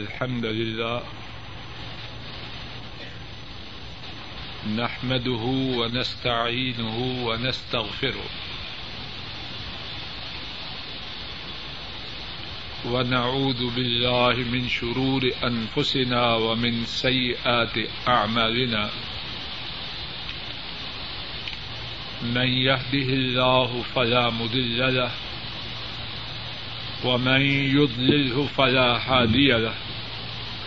الحمد لله نحمده ونستعينه ونستغفره ونعوذ بالله من شرور أنفسنا ومن سيئات أعمالنا من يهده الله فلا مضل له ومن يضلله فلا هادي له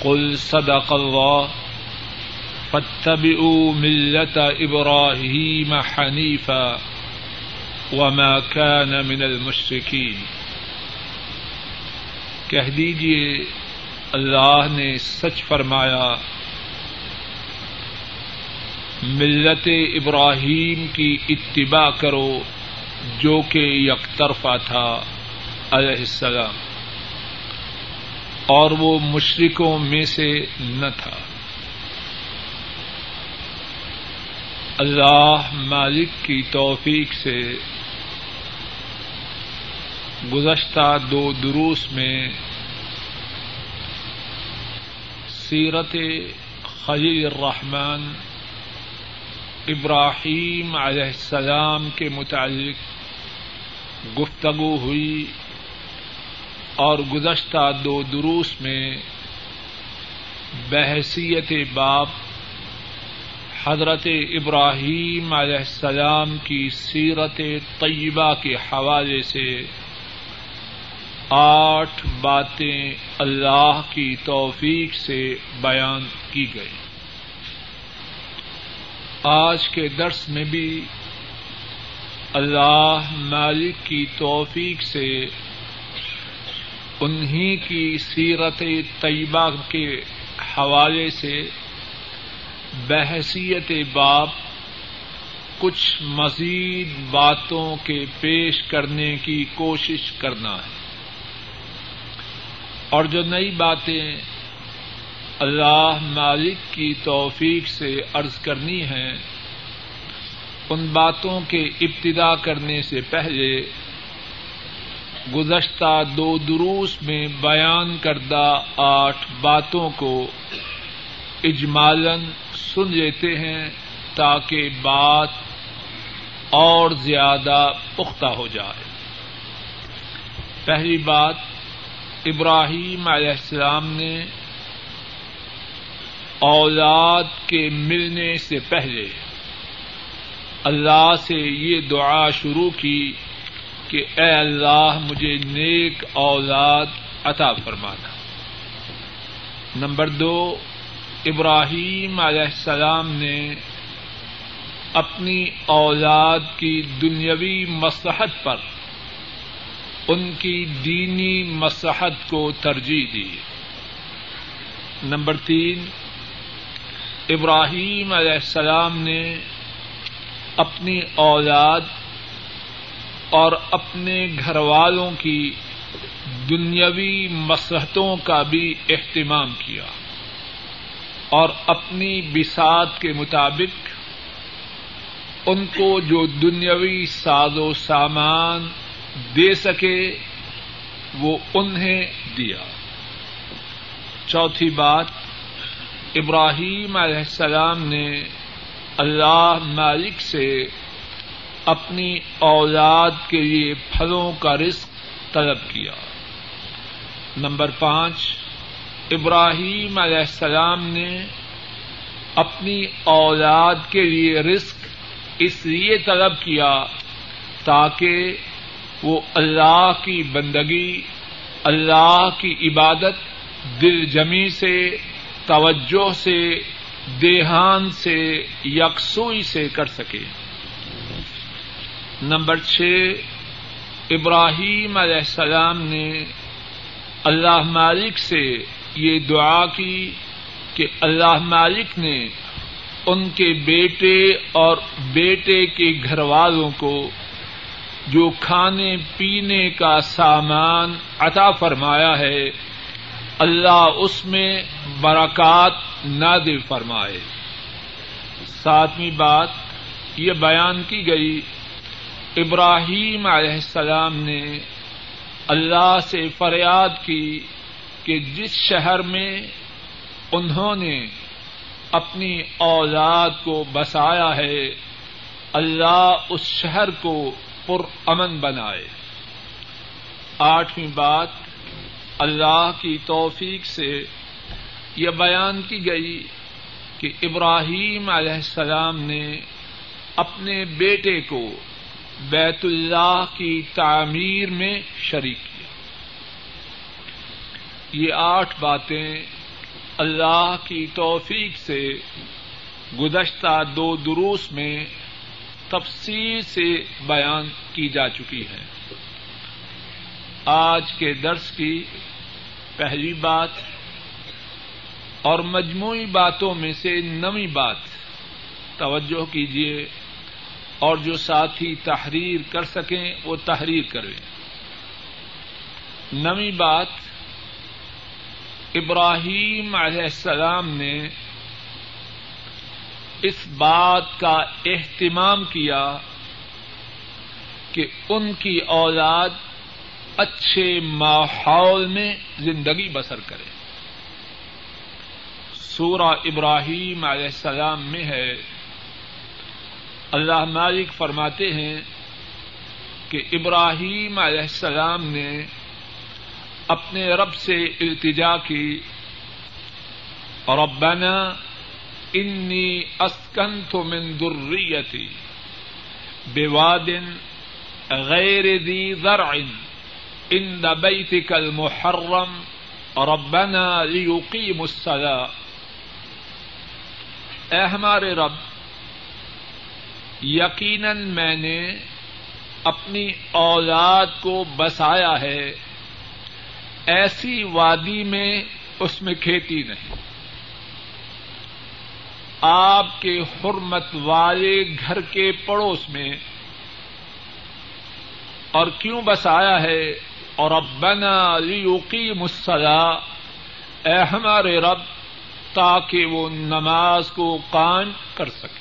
قل صدق الله فاتبعوا ملة إبراهيم حنيفا وما كان من المشركين۔ کہہ دیجیے، اللہ نے سچ فرمایا، ملت ابراہیم کی اتباع کرو، جو کہ یک طرفہ تھا، علیہ السلام۔ اور وہ مشرکوں میں سے نہ تھا۔ اللہ مالک کی توفیق سے گزشتہ دو دروس میں سیرت خلیل الرحمن ابراہیم علیہ السلام کے متعلق گفتگو ہوئی۔ اور گزشتہ دو دروس میں بحثیت باب حضرت ابراہیم علیہ السلام کی سیرت طیبہ کے حوالے سے آٹھ باتیں اللہ کی توفیق سے بیان کی گئی آج کے درس میں بھی اللہ مالک کی توفیق سے انہی کی سیرت طیبہ کے حوالے سے بحثیت باب کچھ مزید باتوں کے پیش کرنے کی کوشش کرنا ہے۔ اور جو نئی باتیں اللہ مالک کی توفیق سے عرض کرنی ہے ان باتوں کے ابتدا کرنے سے پہلے گزشتہ دو دروس میں بیان کردہ آٹھ باتوں کو اجمالن سن لیتے ہیں تاکہ بات اور زیادہ پختہ ہو جائے۔ پہلی بات، ابراہیم علیہ السلام نے اولاد کے ملنے سے پہلے اللہ سے یہ دعا شروع کی کہ اے اللہ مجھے نیک اولاد عطا فرمانا۔ نمبر دو، ابراہیم علیہ السلام نے اپنی اولاد کی دنیاوی مسحت پر ان کی دینی مسحت کو ترجیح دی۔ نمبر تین، ابراہیم علیہ السلام نے اپنی اولاد اور اپنے گھر والوں کی دنیاوی مسحتوں کا بھی اہتمام کیا اور اپنی بساط کے مطابق ان کو جو دنیاوی ساز و سامان دے سکے، وہ انہیں دیا۔ چوتھی بات، ابراہیم علیہ السلام نے اللہ مالک سے اپنی اولاد کے لیے پھلوں کا رزق طلب کیا۔ نمبر پانچ، ابراہیم علیہ السلام نے اپنی اولاد کے لیے رزق اس لیے طلب کیا تاکہ وہ اللہ کی بندگی، اللہ کی عبادت دل جمی سے، توجہ سے دیہان سے، یکسوئی سے کر سکے۔ نمبر چھ، ابراہیم علیہ السلام نے اللہ مالک سے یہ دعا کی کہ اللہ مالک نے ان کے بیٹے اور بیٹے کے گھر والوں کو جو کھانے پینے کا سامان عطا فرمایا ہے، اللہ اس میں برکات نادل فرمائے۔ ساتویں بات یہ بیان کی گئی ابراہیم علیہ السلام نے اللہ سے فریاد کی کہ جس شہر میں انہوں نے اپنی اولاد کو بسایا ہے، اللہ اس شہر کو پر امن بنائے۔ آٹھویں بات، اللہ کی توفیق سے یہ بیان کی گئی کہ ابراہیم علیہ السلام نے اپنے بیٹے کو بیت اللہ کی تعمیر میں شریک کیا۔ یہ آٹھ باتیں اللہ کی توفیق سے گزشتہ دو دروس میں تفصیل سے بیان کی جا چکی ہے۔ آج کے درس کی پہلی بات اور مجموعی باتوں میں سے نویں بات، توجہ کیجیے اور جو ساتھی تحریر کر سکیں وہ تحریر کریں۔ نویں بات، ابراہیم علیہ السلام نے اس بات کا اہتمام کیا کہ ان کی اولاد اچھے ماحول میں زندگی بسر کرے۔ سورہ ابراہیم علیہ السلام میں ہے اللہ مالک فرماتے ہیں کہ ابراہیم علیہ السلام نے اپنے رب سے التجا کی، ربنا انی اسکنت من ذریتی بواد غیر ذی زرع ان بیتک المحرم، ربنا لیقیم الصلاة۔ اے ہمارے رب یقیناً میں نے اپنی اولاد کو بسایا ہے، ایسی وادی میں اس میں کھیتی نہیں۔ آپ کے حرمت والے گھر کے پڑوس میں اور کیوں بسایا ہے؟ اور ربنا لیقیم الصلاة، اے ہمارے رب، تاکہ وہ نماز کو قائم کر سکے۔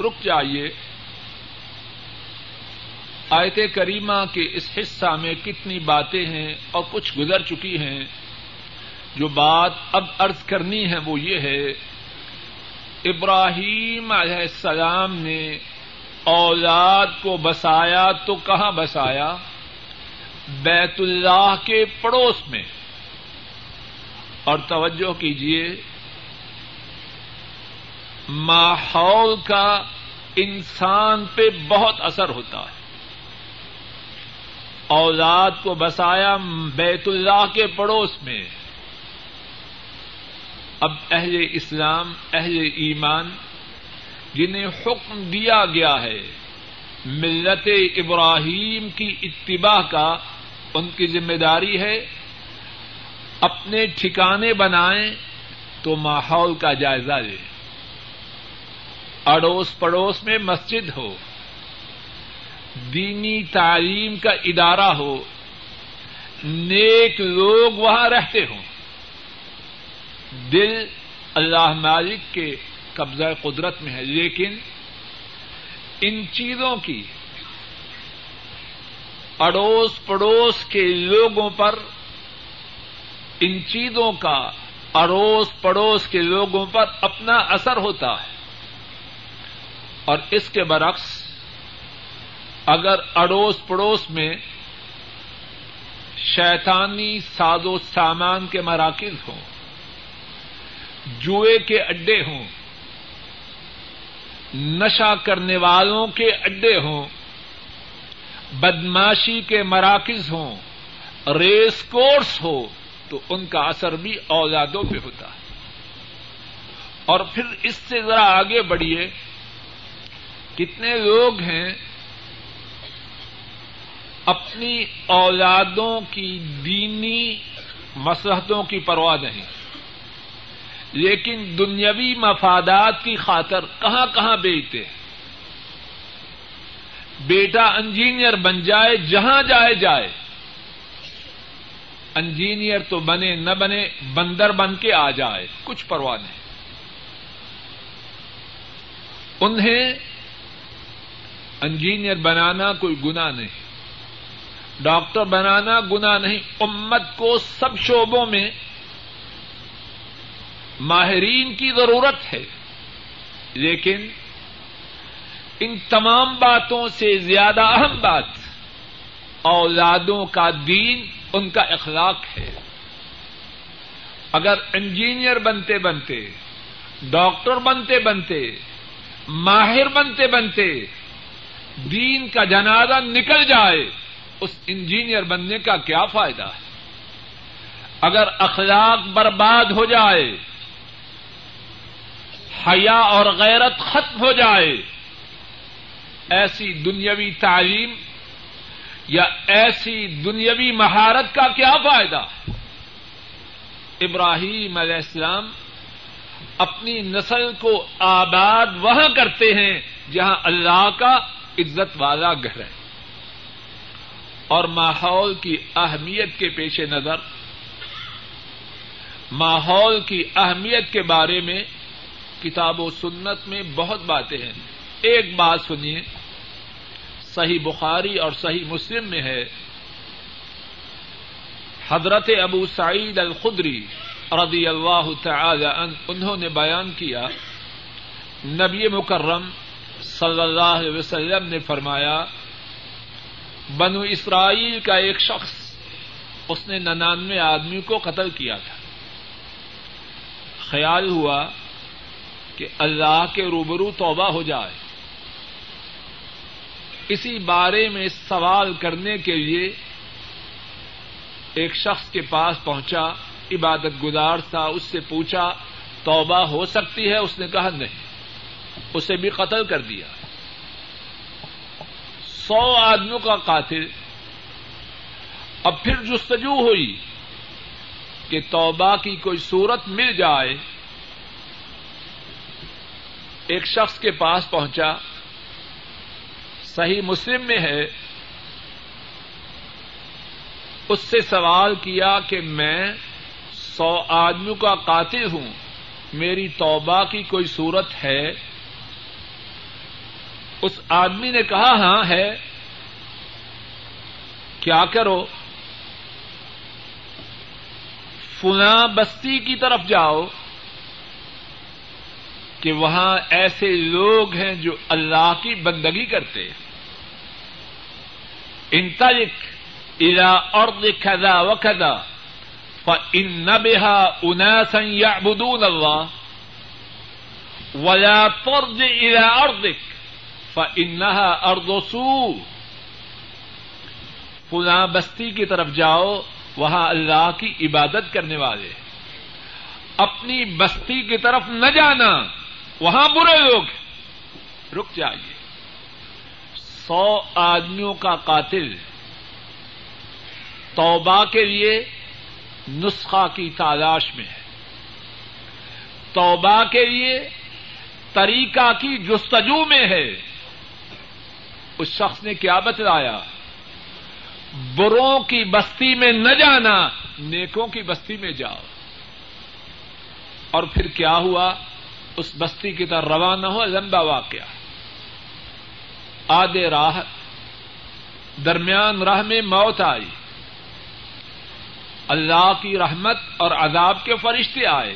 رک جائیے۔ آیت کریمہ کے اس حصہ میں کتنی باتیں ہیں اور کچھ گزر چکی ہیں۔ جو بات اب ارض کرنی ہے وہ یہ ہے، ابراہیم علیہ السلام نے اولاد کو بسایا تو کہاں بسایا؟ بیت اللہ کے پڑوس میں۔ اور توجہ کیجیے ماحول کا انسان پہ بہت اثر ہوتا ہے۔ اولاد کو بسایا بیت اللہ کے پڑوس میں۔ اب اہل اسلام، اہل ایمان جنہیں حکم دیا گیا ہے، ملت ابراہیم کی اتباع کا ان کی ذمہ داری ہے۔ اپنے ٹھکانے بنائیں تو ماحول کا جائزہ لیں۔ اڑوس پڑوس میں مسجد ہو، دینی تعلیم کا ادارہ ہو، نیک لوگ وہاں رہتے ہوں۔ دل اللہ مالک کے قبضہ قدرت میں ہے، لیکن ان چیزوں کی اڑوس پڑوس کے لوگوں پر، ان چیزوں کا اڑوس پڑوس کے لوگوں پر اپنا اثر ہوتا ہے۔ اور اس کے برعکس اگر اڑوس پڑوس میں شیطانی ساز و سامان کے مراکز ہوں، جوئے کے اڈے ہوں، نشہ کرنے والوں کے اڈے ہوں، بدماشی کے مراکز ہوں، ریس کورس ہو، تو ان کا اثر بھی اولادوں پہ ہوتا ہے۔ اور پھر اس سے ذرا آگے بڑھیے کتنے لوگ ہیں اپنی اولادوں کی دینی مسلحتوں کی پرواہ نہیں۔ لیکن دنیاوی مفادات کی خاطر کہاں کہاں بیچتے ہیں۔ بیٹا انجینئر بن جائے، جہاں جائے جائے۔ انجینئر تو بنے، نہ بنے، بندر بن کے آ جائے، کچھ پرواہ نہیں۔ انہیں انجینئر بنانا کوئی گنا نہیں۔ ڈاکٹر بنانا گنا نہیں۔ امت کو سب شعبوں میں ماہرین کی ضرورت ہے۔ لیکن ان تمام باتوں سے زیادہ اہم بات اولادوں کا دین ان کا اخلاق ہے۔ اگر انجینئر بنتے بنتے، ڈاکٹر بنتے بنتے، ماہر بنتے بنتے دین کا جنازہ نکل جائے، اس انجینئر بننے کا کیا فائدہ؟ ہے اگر اخلاق برباد ہو جائے، حیا اور غیرت ختم ہو جائے، ایسی دنیاوی تعلیم یا ایسی دنیاوی مہارت کا کیا فائدہ؟ ابراہیم علیہ السلام اپنی نسل کو آباد وہاں کرتے ہیں جہاں اللہ کا عزت والا گھر ہے۔ اور ماحول کی اہمیت کے پیش نظر، ماحول کی اہمیت کے بارے میں کتاب و سنت میں بہت باتیں ہیں۔ ایک بات سنیے، صحیح بخاری اور صحیح مسلم میں ہے۔ حضرت ابو سعید الخدری رضی اللہ تعالی انہوں نے بیان کیا، نبی مکرم صلی اللہ علیہ وسلم نے فرمایا، بنو اسرائیل کا ایک شخص، اس نے ننانوے آدمی کو قتل کیا تھا۔ خیال ہوا کہ اللہ کے روبرو توبہ ہو جائے۔ اسی بارے میں سوال کرنے کے لیے ایک شخص کے پاس پہنچا، عبادت گزار تھا، اس سے پوچھا، توبہ ہو سکتی ہے؟ اس نے کہا نہیں۔ اسے بھی قتل کر دیا۔ سو آدمیوں کا قاتل۔ اب پھر جستجو ہوئی کہ توبہ کی کوئی صورت مل جائے۔ ایک شخص کے پاس پہنچا۔ صحیح مسلم میں ہے۔ اس سے سوال کیا کہ میں سو آدمیوں کا قاتل ہوں۔ میری توبہ کی کوئی صورت ہے؟ اس آدمی نے کہا ہاں ہے، کیا کرو؟ فنا بستی کی طرف جاؤ کہ وہاں ایسے لوگ ہیں جو اللہ کی بندگی کرتے۔ انتلک الا ارض کذا وکذا فان بها اناسا يعبدون الله ولا ترج الى ارضك فانها ارض سوء۔ فلاں بستی کی طرف جاؤ، وہاں اللہ کی عبادت کرنے والے۔ اپنی بستی کی طرف نہ جانا، وہاں برے لوگ رک جائیے۔ سو آدمیوں کا قاتل۔ توبہ کے لیے نسخہ کی تلاش میں ہے۔ توبہ کے لیے طریقہ کی جستجو میں ہے۔ اس شخص نے کیا بتلایا بروں کی بستی میں نہ جانا، نیکوں کی بستی میں جاؤ۔ اور پھر کیا ہوا؟ اس بستی کی طرح روانہ ہو، لمبا واقعہ۔ آدھے راہ درمیان راہ میں موت آئی۔ اللہ کی رحمت اور عذاب کے فرشتے آئے۔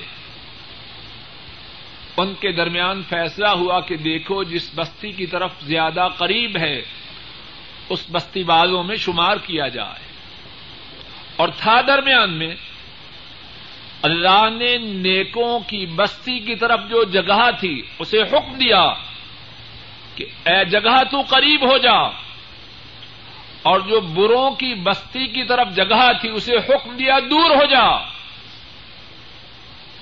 ان کے درمیان فیصلہ ہوا کہ دیکھو جس بستی کی طرف زیادہ قریب ہے، اس بستی والوں میں شمار کیا جائے۔ اور تھا درمیان میں، اللہ نے نیکوں کی بستی کی طرف جو جگہ تھی، اسے حکم دیا کہ اے جگہ تو قریب ہو جا۔ اور جو بروں کی بستی کی طرف جگہ تھی، اسے حکم دیا دور ہو جا۔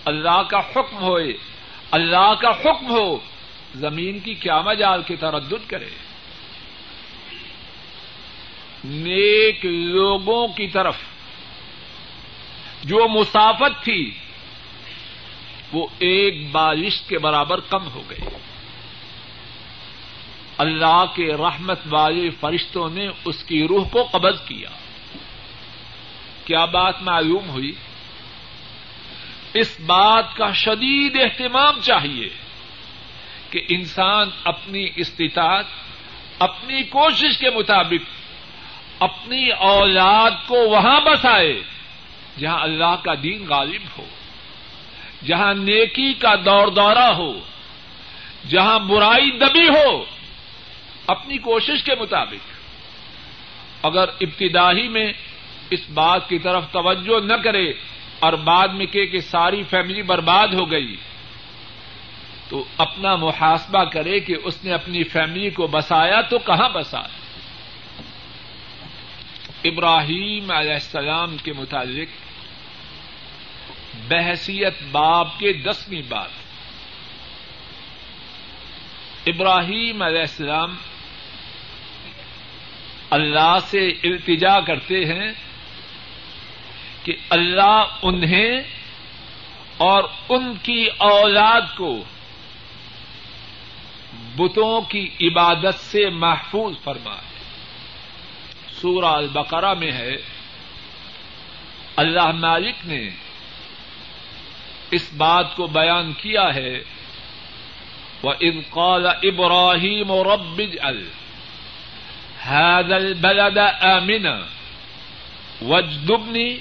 اللہ کا حکم ہوئے۔ اللہ کا حکم ہو، زمین کی کیا مجال کی تردد کرے۔ نیک لوگوں کی طرف، جو مسافت تھی، وہ ایک بارش کے برابر کم ہو گئی اللہ کے رحمت والے فرشتوں نے اس کی روح کو قبض کیا۔ کیا بات معلوم ہوئی؟ اس بات کا شدید اہتمام چاہیے کہ انسان اپنی استطاعت، اپنی کوشش کے مطابق اپنی اولاد کو وہاں بسائے جہاں اللہ کا دین غالب ہو، جہاں نیکی کا دور دورہ ہو، جہاں برائی دبی ہو، اپنی کوشش کے مطابق۔ اگر ابتدائی میں اس بات کی طرف توجہ نہ کرے اور بعد میں کہ کہ ساری فیملی برباد ہو گئی، تو اپنا محاسبہ کرے کہ اس نے اپنی فیملی کو بسایا تو کہاں بسایا؟ ابراہیم علیہ السلام کے متعلق بحثیت باب کے دسویں بات ابراہیم علیہ السلام اللہ سے التجا کرتے ہیں کہ اللہ انہیں اور ان کی اولاد کو بتوں کی عبادت سے محفوظ فرمائے۔ سورہ البقرہ میں ہے، اللہ مالک نے اس بات کو بیان کیا ہے وہ قال ابراہیم و ربج هذا البلد آمنا واجدبني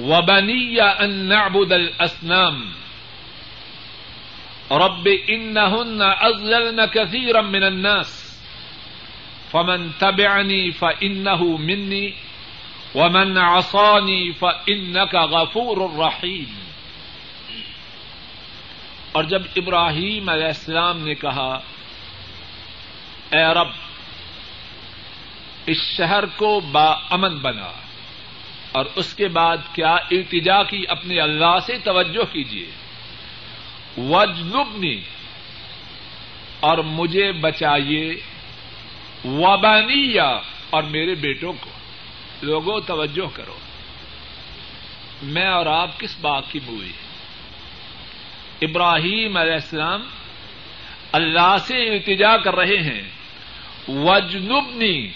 وبني أن نعبد الأصنام. رب إنهن أضللن كثيرا من الناس. فمن تبعنی ف ان منی ومن عصانی ف ان کا غفور الرحیم اور جب ابراہیم علیہ السلام نے کہا، اے رب، اس شہر کو با امن بنا۔ اور اس کے بعد کیا التجا کی اپنے اللہ سے توجہ کیجیے وجنبنی اور مجھے بچائیے۔ وبانیہ اور میرے بیٹوں کو۔ لوگوں، توجہ کرو۔ میں اور آپ کس بات کی موئی ابراہیم علیہ السلام اللہ سے التجا کر رہے ہیں۔ وجنبنی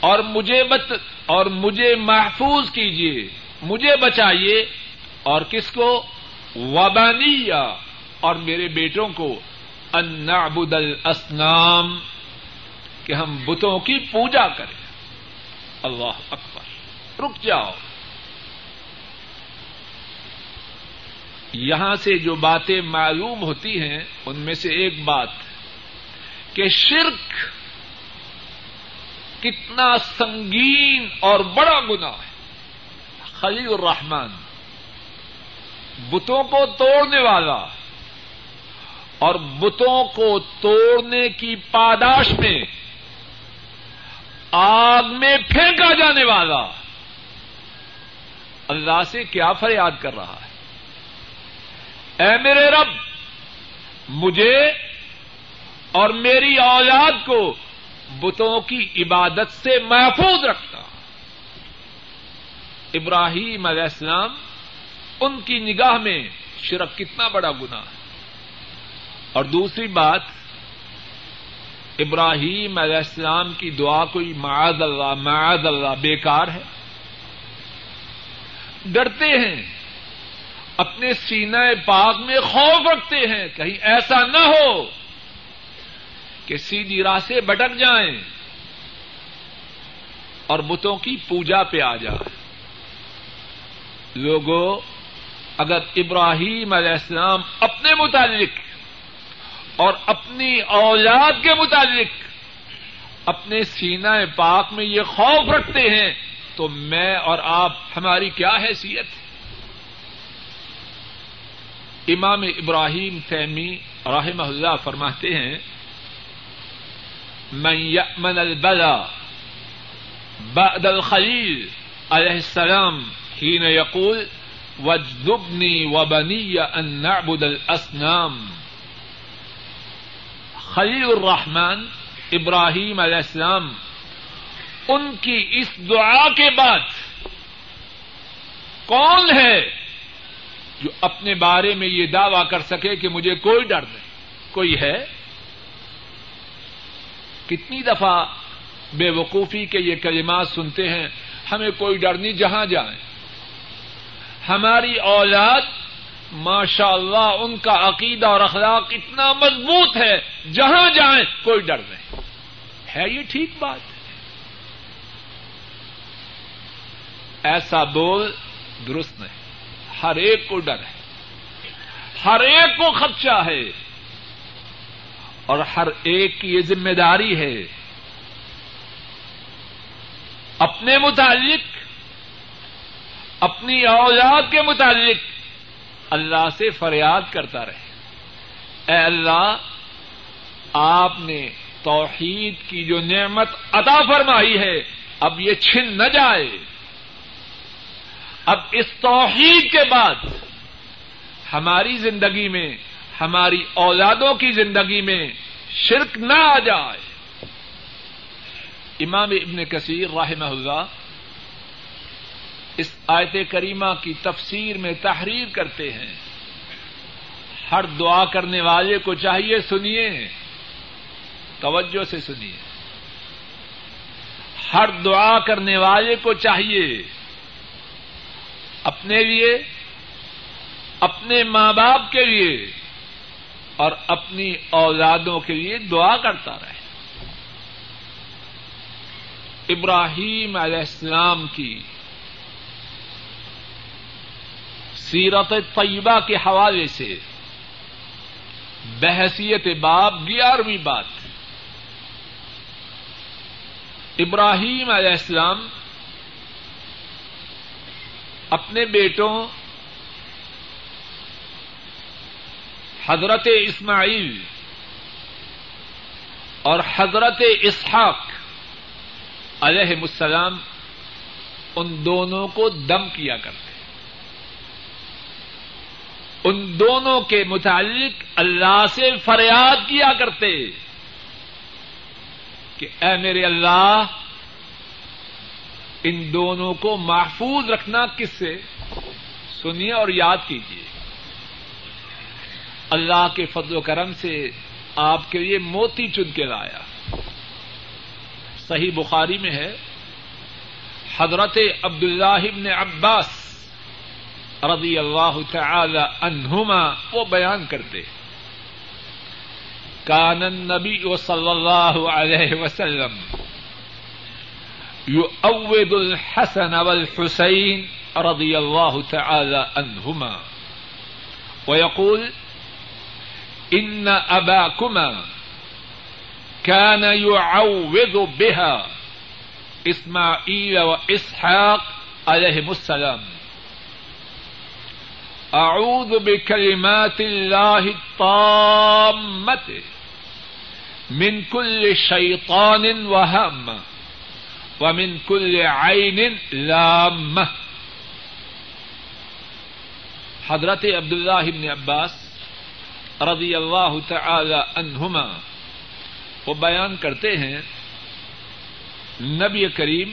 اور مجھے بت اور مجھے محفوظ کیجیے، مجھے بچائیے، اور کس کو؟ وبانیہ اور میرے بیٹوں کو، ان نعبد الاسنام کہ ہم بتوں کی پوجا کریں۔ اللہ اکبر۔ رک جاؤ۔ یہاں سے جو باتیں معلوم ہوتی ہیں، ان میں سے ایک بات کہ شرک کتنا سنگین اور بڑا گنا ہے۔ خلیل الرحمان بتوں کو توڑنے والا اور بتوں کو توڑنے کی پاداش میں آگ میں پھینکا جانے والا۔ اللہ سے کیا فریاد کر رہا ہے؟ اے میرے رب، مجھے اور میری اولاد کو بتوں کی عبادت سے محفوظ رکھنا ابراہیم علیہ السلام ان کی نگاہ میں شرک کتنا بڑا گنا ہے۔ اور دوسری بات، ابراہیم علیہ السلام کی دعا کوئی معاذ اللہ معاذ اللہ بیکار ہے۔ ڈرتے ہیں، اپنے سینہ پاک میں خوف رکھتے ہیں، کہیں ایسا نہ ہو۔ کہ سیدھی راہ سے بٹک جائیں اور بتوں کی پوجا پہ آ جائیں۔ لوگوں، اگر ابراہیم علیہ السلام اپنے متعلق اور اپنی اولاد کے متعلق اپنے سینہ پاک میں یہ خوف رکھتے ہیں، تو میں اور آپ ہماری کیا حیثیت؟ ہے امام ابراہیم فہمی رحمہ اللہ فرماتے ہیں من یأمن البلا بعد الخلیل علیہ السلام حین یقول وجدبنی وبنی ان نعبد الاسنام خلیل الرحمن ابراہیم علیہ السلام ان کی اس دعا کے بعد کون ہے جو اپنے بارے میں یہ دعوی کر سکے کہ مجھے کوئی ڈر نہیں؟ کوئی ہے؟ کتنی دفعہ بے وقوفی کے یہ کلمات سنتے ہیں، ہمیں کوئی ڈر نہیں، جہاں جائیں۔ ہماری اولاد ماشاء اللہ ان کا عقیدہ اور اخلاق اتنا مضبوط ہے، جہاں جائیں، کوئی ڈر نہیں۔ ہے یہ ٹھیک بات؟ ایسا بول درست نہیں۔ ہر ایک کو ڈر ہے۔ ہر ایک کو خدشہ ہے۔ اور ہر ایک کی یہ ذمہ داری ہے اپنے متعلق، اپنی اولاد کے متعلق اللہ سے فریاد کرتا رہے۔ اے اللہ، آپ نے توحید کی جو نعمت عطا فرمائی ہے، اب یہ چھن نہ جائے۔ اب اس توحید کے بعد ہماری زندگی میں ہماری اولادوں کی زندگی میں شرک نہ آ جائے۔ امام ابن کثیر رحمہ اللہ اس آیت کریمہ کی تفسیر میں تحریر کرتے ہیں۔ ہر دعا کرنے والے کو چاہیے سنیے۔ توجہ سے سنیے۔ ہر دعا کرنے والے کو چاہیے۔ اپنے لیے، اپنے ماں باپ کے لیے۔ اور اپنی اولادوں کے لیے دعا کرتا رہے۔ ابراہیم علیہ السلام کی سیرت طیبہ کے حوالے سے بحثیت باب گیارہویں بات ابراہیم علیہ السلام اپنے بیٹوں حضرت اسماعیل اور حضرت اسحاق علیہ السلام ان دونوں کو دم کیا کرتے ان دونوں کے متعلق اللہ سے فریاد کیا کرتے کہ اے میرے اللہ، ان دونوں کو محفوظ رکھنا کس سے؟ سنیے اور یاد کیجیے۔ اللہ کے فضل و کرم سے آپ کے لیے موتی چن کے لایا۔ صحیح بخاری میں ہے، حضرت عبد اللہ ابن عباس رضی اللہ تعالی عنہما وہ بیان کرتے کان نبی و صلی اللہ علیہ وسلم يؤود الحسن والحسين رضي الله تعالى عنهما ويقول ان إن أباكما كان يعوذ بها إسماعيل وإسحاق عليهم السلام. أعوذ بكلمات الله الطامة من كل شيطان وهامه ومن كل عين لامہ حضرت عبداللہ ابن عباس رضی اللہ تعالی عنہما وہ بیان کرتے ہیں نبی کریم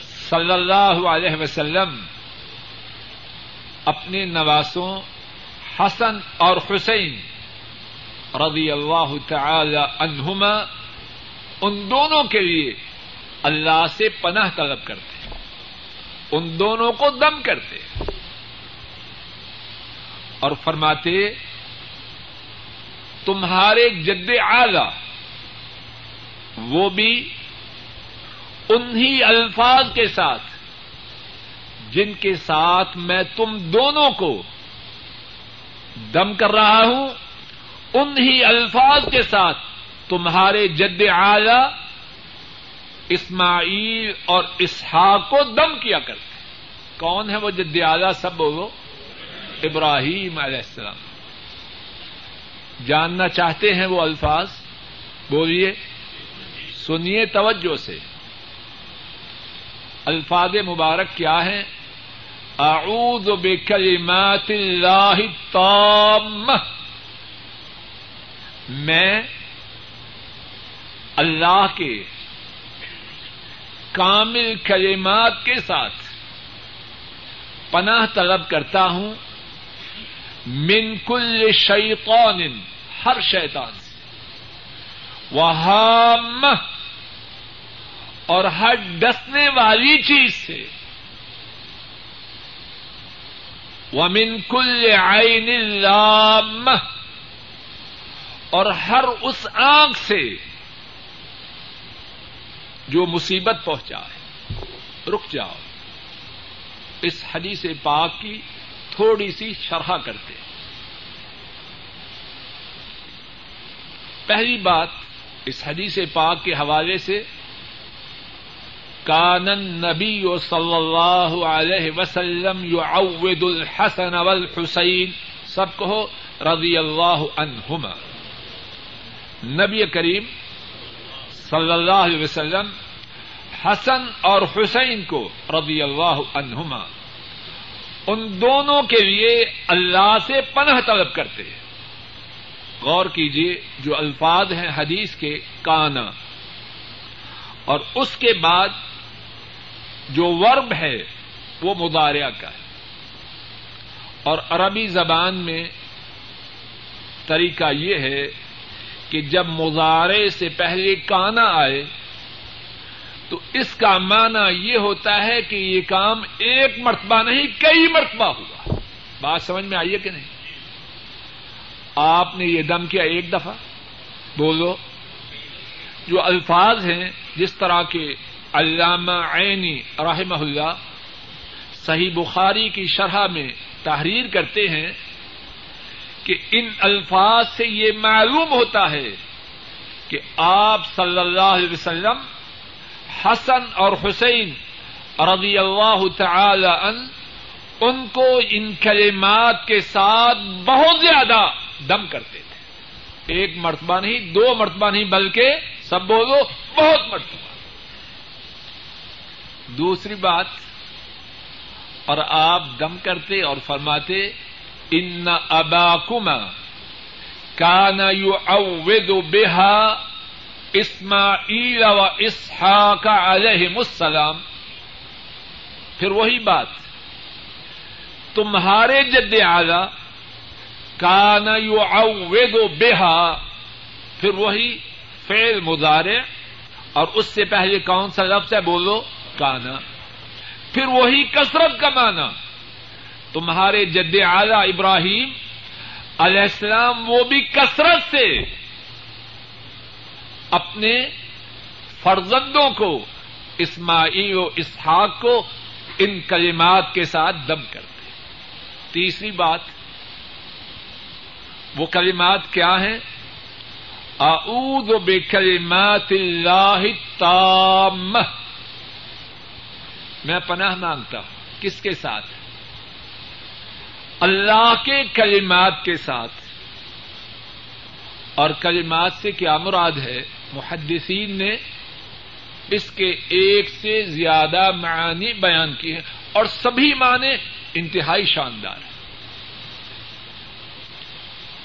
صلی اللہ علیہ وسلم اپنے نواسوں حسن اور حسین رضی اللہ تعالی عنہما ان دونوں کے لیے اللہ سے پناہ طلب کرتے ہیں۔ ان دونوں کو دم کرتے اور فرماتے تمہارے جد اعلی وہ بھی انہی الفاظ کے ساتھ جن کے ساتھ میں تم دونوں کو دم کر رہا ہوں، انہی الفاظ کے ساتھ تمہارے جد اعلی اسماعیل اور اسحاق کو دم کیا کرتے کون ہے وہ جد اعلی سب بولو ابراہیم علیہ السلام۔ جاننا چاہتے ہیں وہ الفاظ، بولیے، سنیے توجہ سے۔ الفاظ مبارک کیا ہیں؟ اعوذ بکلمات اللہ التامہ۔ میں اللہ کے کامل کلمات کے ساتھ پناہ طلب کرتا ہوں۔ من کل شیطان، ہر شیطان۔ سے وہام اور ہر ڈسنے والی چیز سے۔ ومن کل عین لام، اور ہر اس آنکھ سے جو مصیبت پہنچا ہے رک جاؤ۔ اس حدیث پاک کی تھوڑی سی شرح کرتے پہلی بات، اس حدیث پاک کے حوالے سے کانن نبی صلی اللہ علیہ وسلم یو اوید الحسن والحسین، سب کہو، رضی اللہ عنہما۔ نبی کریم صلی اللہ علیہ وسلم حسن اور حسین کو رضی اللہ عنہما۔ ان دونوں کے لیے اللہ سے پناہ طلب کرتے ہیں۔ غور کیجیے جو الفاظ ہیں حدیث کے، کانا۔ اور اس کے بعد جو ورب ہے، وہ مداریا کا ہے۔ اور عربی زبان میں طریقہ یہ ہے کہ جب مظاہرے سے پہلے کانا آئے تو اس کا معنی یہ ہوتا ہے کہ یہ کام ایک مرتبہ نہیں، کئی مرتبہ ہوا۔ بات سمجھ میں آئیے کہ نہیں؟ آپ نے یہ دم کیا ایک دفعہ؟ بولو۔ جو الفاظ ہیں، جس طرح کے علامہ عینی رحمہ اللہ صحیح بخاری کی شرح میں تحریر کرتے ہیں کہ ان الفاظ سے یہ معلوم ہوتا ہے کہ آپ صلی اللہ علیہ وسلم حسن اور حسین رضی اللہ تعالی ان ان کو ان کلمات کے ساتھ بہت زیادہ دم کرتے تھے۔ ایک مرتبہ نہیں، دو مرتبہ نہیں، بلکہ سب بولو، بہت مرتبہ۔ دوسری بات، اور آپ دم کرتے اور فرماتے، ان ابا کما کان یو اوید اسماعیل و اسحاق علیہ السلام۔ پھر وہی بات۔ تمہارے جد اعلی کان یو اوید بےحا پھر وہی فیل مظاہرے اور اس سے پہلے کون سا لفظ ہے بولو؟ کانا پھر وہی کثرت کا مانا تمہارے جد اعلی ابراہیم علیہ السلام وہ بھی کثرت سے اپنے فرزندوں کو، اسماعیل و اسحاق کو ان کلمات کے ساتھ دم کرتے تیسری بات، وہ کلمات کیا ہیں؟ اعوذ بکلمات اللہ تامہ میں پناہ مانگتا ہوں، کس کے ساتھ؟ اللہ کے کلمات کے ساتھ۔ اور کلمات سے کیا مراد ہے؟ محدثین نے اس کے ایک سے زیادہ معانی بیان کیے ہیں اور سبھی معنی انتہائی شاندار ہیں۔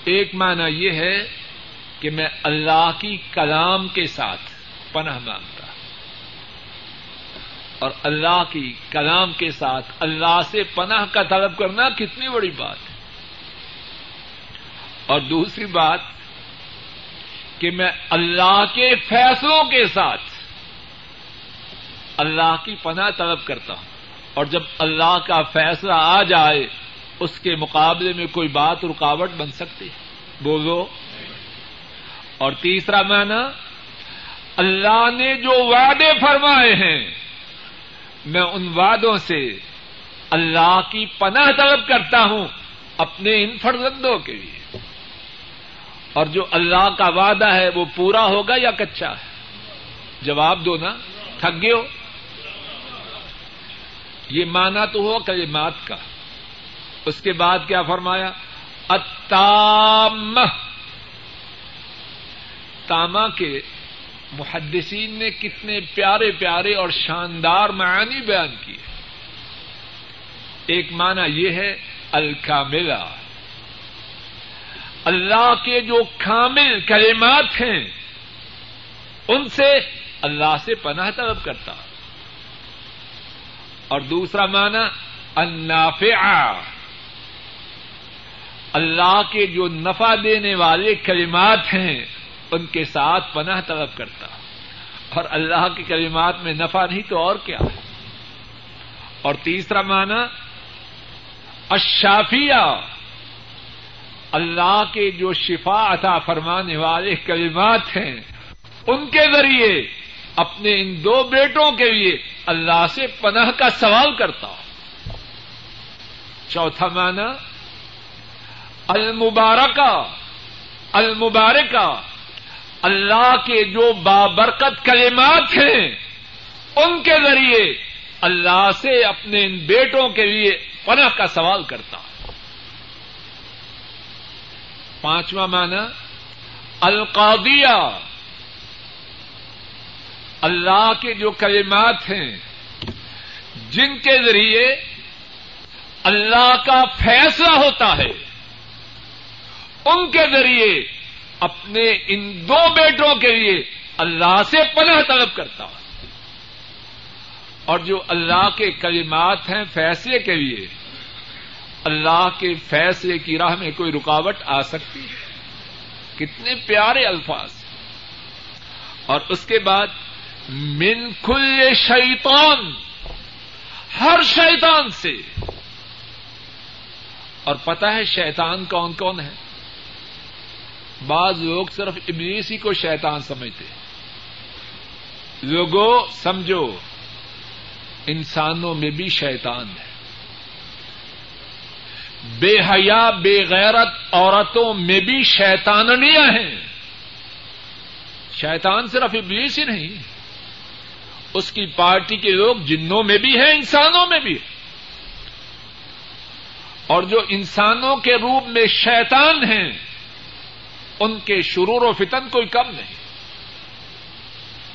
ایک معنی یہ ہے کہ میں اللہ کی کلام کے ساتھ پناہ مانگتا اور اللہ کی کلام کے ساتھ اللہ سے پناہ کا طلب کرنا کتنی بڑی بات ہے۔ اور دوسری بات کہ میں اللہ کے فیصلوں کے ساتھ اللہ کی پناہ طلب کرتا ہوں۔ اور جب اللہ کا فیصلہ آ جائے، اس کے مقابلے میں کوئی بات رکاوٹ بن سکتی ہے۔ بولو۔ اور تیسرا معنی، اللہ نے جو وعدے فرمائے ہیں، میں ان وعدوں سے اللہ کی پناہ طلب کرتا ہوں اپنے ان فرزندوں کے لیے۔ اور جو اللہ کا وعدہ ہے وہ پورا ہوگا یا کچا ہے جواب دو نا، تھک گئے ہو؟ یہ مانا تو ہو کلمات کا۔ اس کے بعد کیا فرمایا؟ اتام تاما کے محدثین نے کتنے پیارے پیارے اور شاندار معانی بیان کیے۔ ایک معنی یہ ہے، الکاملہ۔ اللہ کے جو کامل کلمات ہیں، ان سے اللہ سے پناہ طلب کرتا۔ اور دوسرا معنی النافع اللہ کے جو نفع دینے والے کلمات ہیں، ان کے ساتھ پناہ طلب کرتا۔ اور اللہ کے کلمات میں نفع نہیں تو اور کیا؟ ہے اور تیسرا معنی اشافیہ اللہ کے جو شفا عطا فرمانے والے کلمات ہیں، ان کے ذریعے، اپنے ان دو بیٹوں کے لیے اللہ سے پناہ کا سوال کرتا ہوں۔ چوتھا معنی، المبارکہ المبارکہ، اللہ کے جو بابرکت کلمات ہیں، ان کے ذریعے اللہ سے اپنے ان بیٹوں کے لیے پناہ کا سوال کرتا ہوں۔ پانچواں معنی القادیہ اللہ کے جو کلمات ہیں، جن کے ذریعے اللہ کا فیصلہ ہوتا ہے، ان کے ذریعے اپنے ان دو بیٹوں کے لیے اللہ سے پناہ طلب کرتا اور جو اللہ کے کلمات ہیں فیصلے کے لیے اللہ کے فیصلے کی راہ میں کوئی رکاوٹ آ سکتی ہے؟ کتنے پیارے الفاظ۔ اور اس کے بعد، من کل شیطان، ہر شیطان سے۔ اور پتا ہے شیطان کون کون ہے؟ بعض لوگ صرف ابلیس ہی کو شیطان سمجھتے لوگوں، سمجھو، انسانوں میں بھی شیطان ہے۔ بے حیا، بے غیرت عورتوں میں بھی شیطانیاں ہیں۔ شیطان صرف ابلیس ہی نہیں، اس کی پارٹی کے لوگ جنوں میں بھی ہیں، انسانوں میں بھی۔ اور جو انسانوں کے روپ میں شیطان ہیں، ان کے شرور و فتن کوئی کم نہیں۔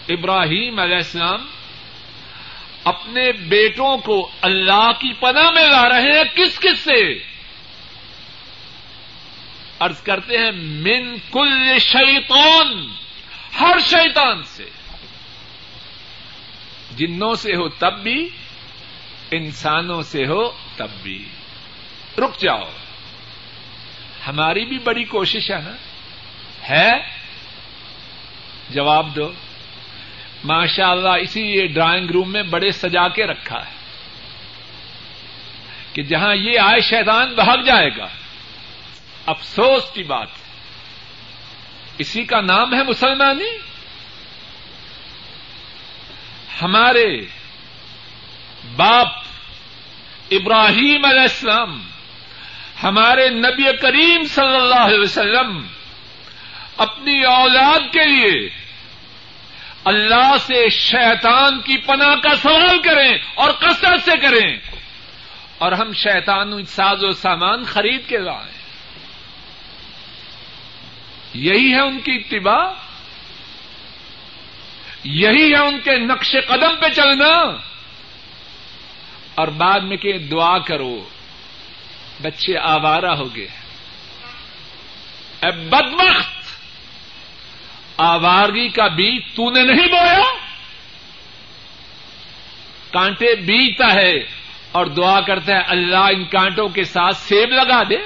ابراہیم علیہ السلام اپنے بیٹوں کو اللہ کی پناہ میں لا رہے ہیں، کس کس سے؟ ارض کرتے ہیں، من کل شیطان، ہر شیطان سے۔ جنوں سے ہو تب بھی، انسانوں سے ہو تب بھی۔ رک جاؤ۔ ہماری بھی بڑی کوشش ہے نا۔ ہے؟ جواب دو۔ ماشاء اللہ اسی لیے ڈرائنگ روم میں بڑے سجا کے رکھا ہے کہ جہاں یہ آئے، شیطان بھاگ جائے گا۔ افسوس کی بات ہے۔ اسی کا نام ہے مسلمانی۔ ہمارے باپ ابراہیم علیہ السلام، ہمارے نبی کریم صلی اللہ علیہ وسلم اپنی اولاد کے لیے اللہ سے شیطان کی پناہ کا سوال کریں اور کثرت سے کریں۔ اور ہم شیطان ساز و سامان خرید کے لائیں۔ یہی ہے ان کی اتباع، یہی ہے ان کے نقش قدم پہ چلنا، اور بعد میں کہ دعا کرو، بچے آوارہ ہو گئے۔ اے بدمخت آوارگی کا بیج تو نے نہیں بویا؟ کانٹے بیجتا ہے اور دعا کرتا ہے، اللہ ان کانٹوں کے ساتھ سیب لگا دے۔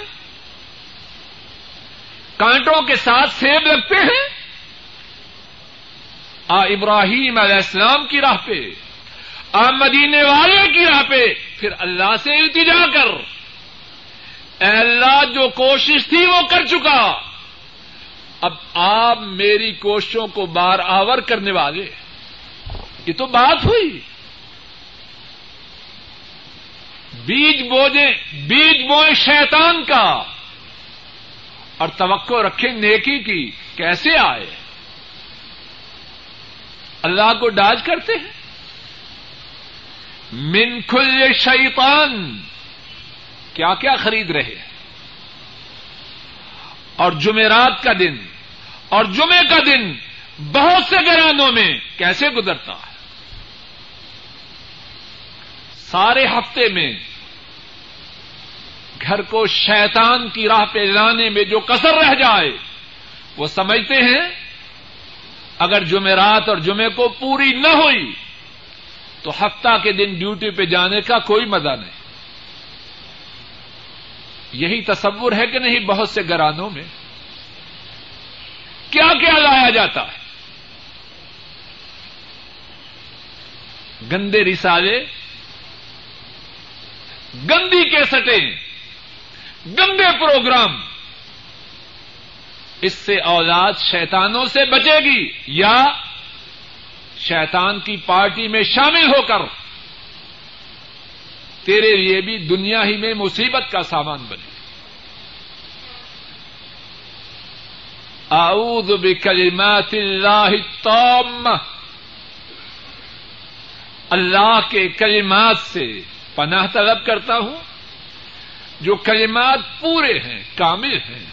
کانٹوں کے ساتھ سیب لگتے ہیں؟ آ ابراہیم علیہ السلام کی راہ پہ، آ مدینے والے کی راہ پہ، پھر اللہ سے التجا کر۔ اے اللہ، جو کوشش تھی وہ کر چکا۔ اب آپ میری کوششوں کو بار آور کرنے والے۔ یہ تو بات ہوئی۔ بیج بوجے بیج بوئے شیطان کا۔ اور توقع رکھے نیکی کی کیسے آئے؟ اللہ کو ڈاج کرتے ہیں۔ من کھل شیطان، کیا کیا خرید رہے ہیں؟ اور جمعرات کا دن، اور جمعے کا دن بہت سے گرانوں میں کیسے گزرتا ہے؟ سارے ہفتے میں گھر کو شیطان کی راہ پہ لانے میں جو کسر رہ جائے، وہ سمجھتے ہیں، اگر جمعرات اور جمعے کو پوری نہ ہوئی، تو ہفتہ کے دن ڈیوٹی پہ جانے کا کوئی مزہ نہیں۔ یہی تصور ہے کہ نہیں بہت سے گرانوں میں۔ کیا کیا لایا جاتا ہے؟ گندے رسالے، گندی کیسٹیں گندے پروگرام۔ اس سے اولاد شیطانوں سے بچے گی یا شیطان کی پارٹی میں شامل ہو کر تیرے لیے بھی دنیا ہی میں مصیبت کا سامان بنے۔ اعوذ بکلمات اللہ التامہ۔ اللہ کے کلمات سے پناہ طلب کرتا ہوں۔ جو کلمات پورے ہیں، کامل ہیں،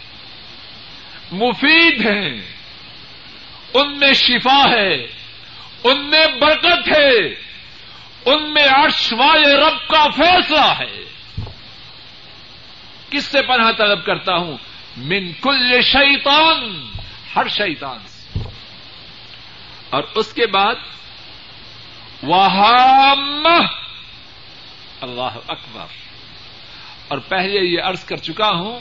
مفید ہیں، ان میں شفا ہے، ان میں برکت ہے، ان میں عرش والے رب کا فیصلہ ہے۔ کس سے پناہ طلب کرتا ہوں؟ من کل شیطان، ہر شیطان سے۔ اور اس کے بعد وہام اللہ اکبر۔ اور پہلے یہ عرض کر چکا ہوں،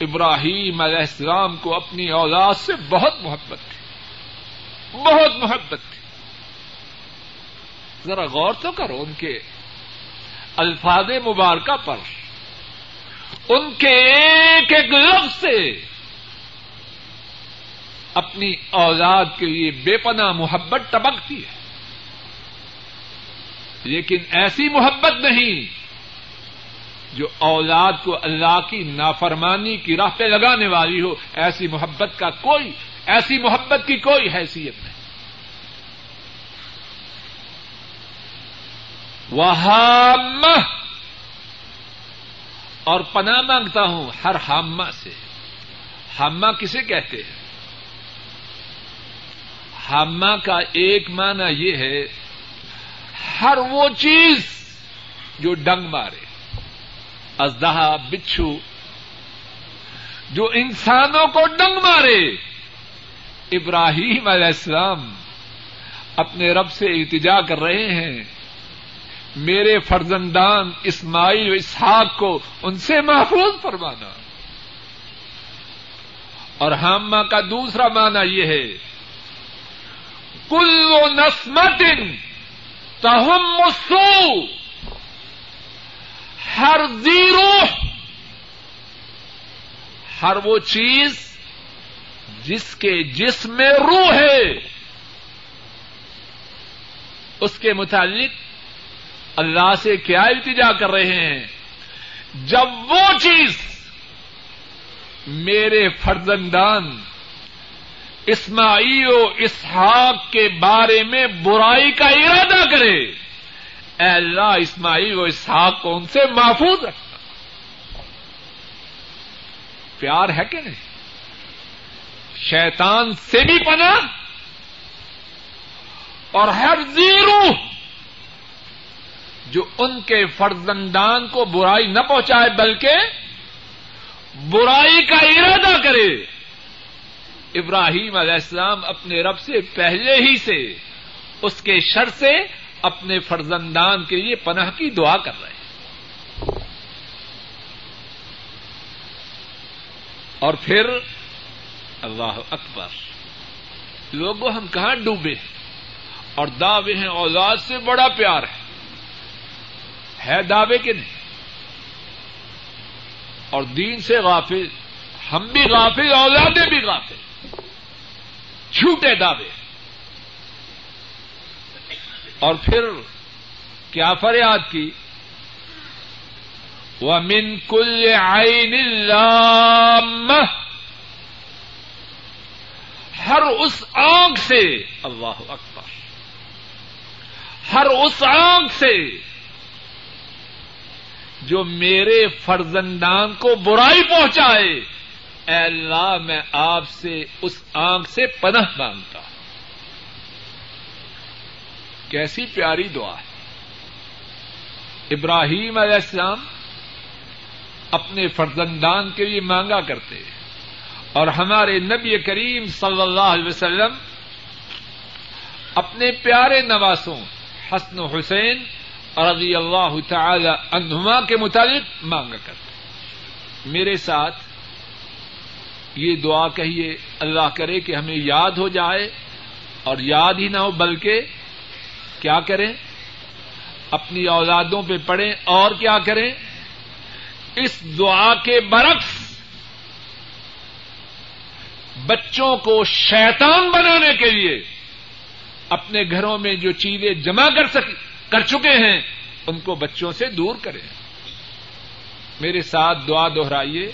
ابراہیم علیہ السلام کو اپنی اولاد سے بہت محبت تھی۔ بہت محبت تھی۔ ذرا غور تو کرو ان کے الفاظ مبارکہ پر۔ ان کے ایک ایک لفظ سے اپنی اولاد کے لیے بے پناہ محبت ٹپکتی ہے۔ لیکن ایسی محبت نہیں جو اولاد کو اللہ کی نافرمانی کی راہ پہ لگانے والی ہو، ایسی محبت کا کوئی، ایسی محبت کی کوئی حیثیت نہیں۔ وہ اور پناہ مانگتا ہوں ہر ہامہ سے۔ ہامہ کسے کہتے ہیں؟ ہامہ کا ایک معنی یہ ہے، ہر وہ چیز جو ڈنگ مارے۔ ازدہا بچھو۔ جو انسانوں کو ڈنگ مارے۔ ابراہیم علیہ السلام اپنے رب سے التجا کر رہے ہیں۔ میرے فرزندان اسماعیل و اسحاق کو ان سے محفوظ فرمانا۔ اور ہامہ کا دوسرا معنی یہ ہے۔ کل و نسمتن تہم مسو ہر زیرو، ہر وہ چیز جس کے جسم میں روح ہے، اس کے متعلق اللہ سے کیا التجا کر رہے ہیں؟ جب وہ چیز میرے فرزندان اسماعیل و اسحاق کے بارے میں برائی کا ارادہ کرے اے اللہ اسماعیل و اسحاق کو ان سے محفوظ رکھنا پیار ہے کہ نہیں؟ شیطان سے بھی پنا اور ہر زیرو جو ان کے فرزندان کو برائی نہ پہنچائے بلکہ برائی کا ارادہ کرے۔ ابراہیم علیہ السلام اپنے رب سے پہلے ہی سے اس کے شر سے اپنے فرزندان کے لیے پناہ کی دعا کر رہے ہیں۔ اور پھر اللہ اکبر۔ لوگوں، ہم کہاں ڈوبے ہیں؟ اور دعوے ہیں، اولاد سے بڑا پیار ہے۔ ہے دعوے کے نہیں؟ اور دین سے غافل، ہم بھی غافل، اولادیں بھی غافل۔ جھوٹے دعوے۔ اور پھر کیا فریاد کی؟ وہ من کل آئین ہر اس آنکھ سے، اللہ اکبر، ہر اس آنکھ سے جو میرے فرزندان کو برائی پہنچائے، اے اللہ میں آپ سے اس آنکھ سے پناہ مانگتا کیسی پیاری دعا ہے۔ ابراہیم علیہ السلام اپنے فرزندان کے لیے مانگا کرتے اور ہمارے نبی کریم صلی اللہ علیہ وسلم اپنے پیارے نواسوں حسن حسین رضی اللہ تعالی عنہما کے متعلق مانگا کرتے میرے ساتھ یہ دعا کہیے، اللہ کرے کہ ہمیں یاد ہو جائے اور یاد ہی نہ ہو، بلکہ کیا کریں؟ اپنی اولادوں پہ پڑھیں اور کیا کریں؟ اس دعا کے برعکس بچوں کو شیطان بنانے کے لیے اپنے گھروں میں جو چیزیں جمع کر سک، کر چکے ہیں، ان کو بچوں سے دور کریں۔ میرے ساتھ دعا دوہرائیے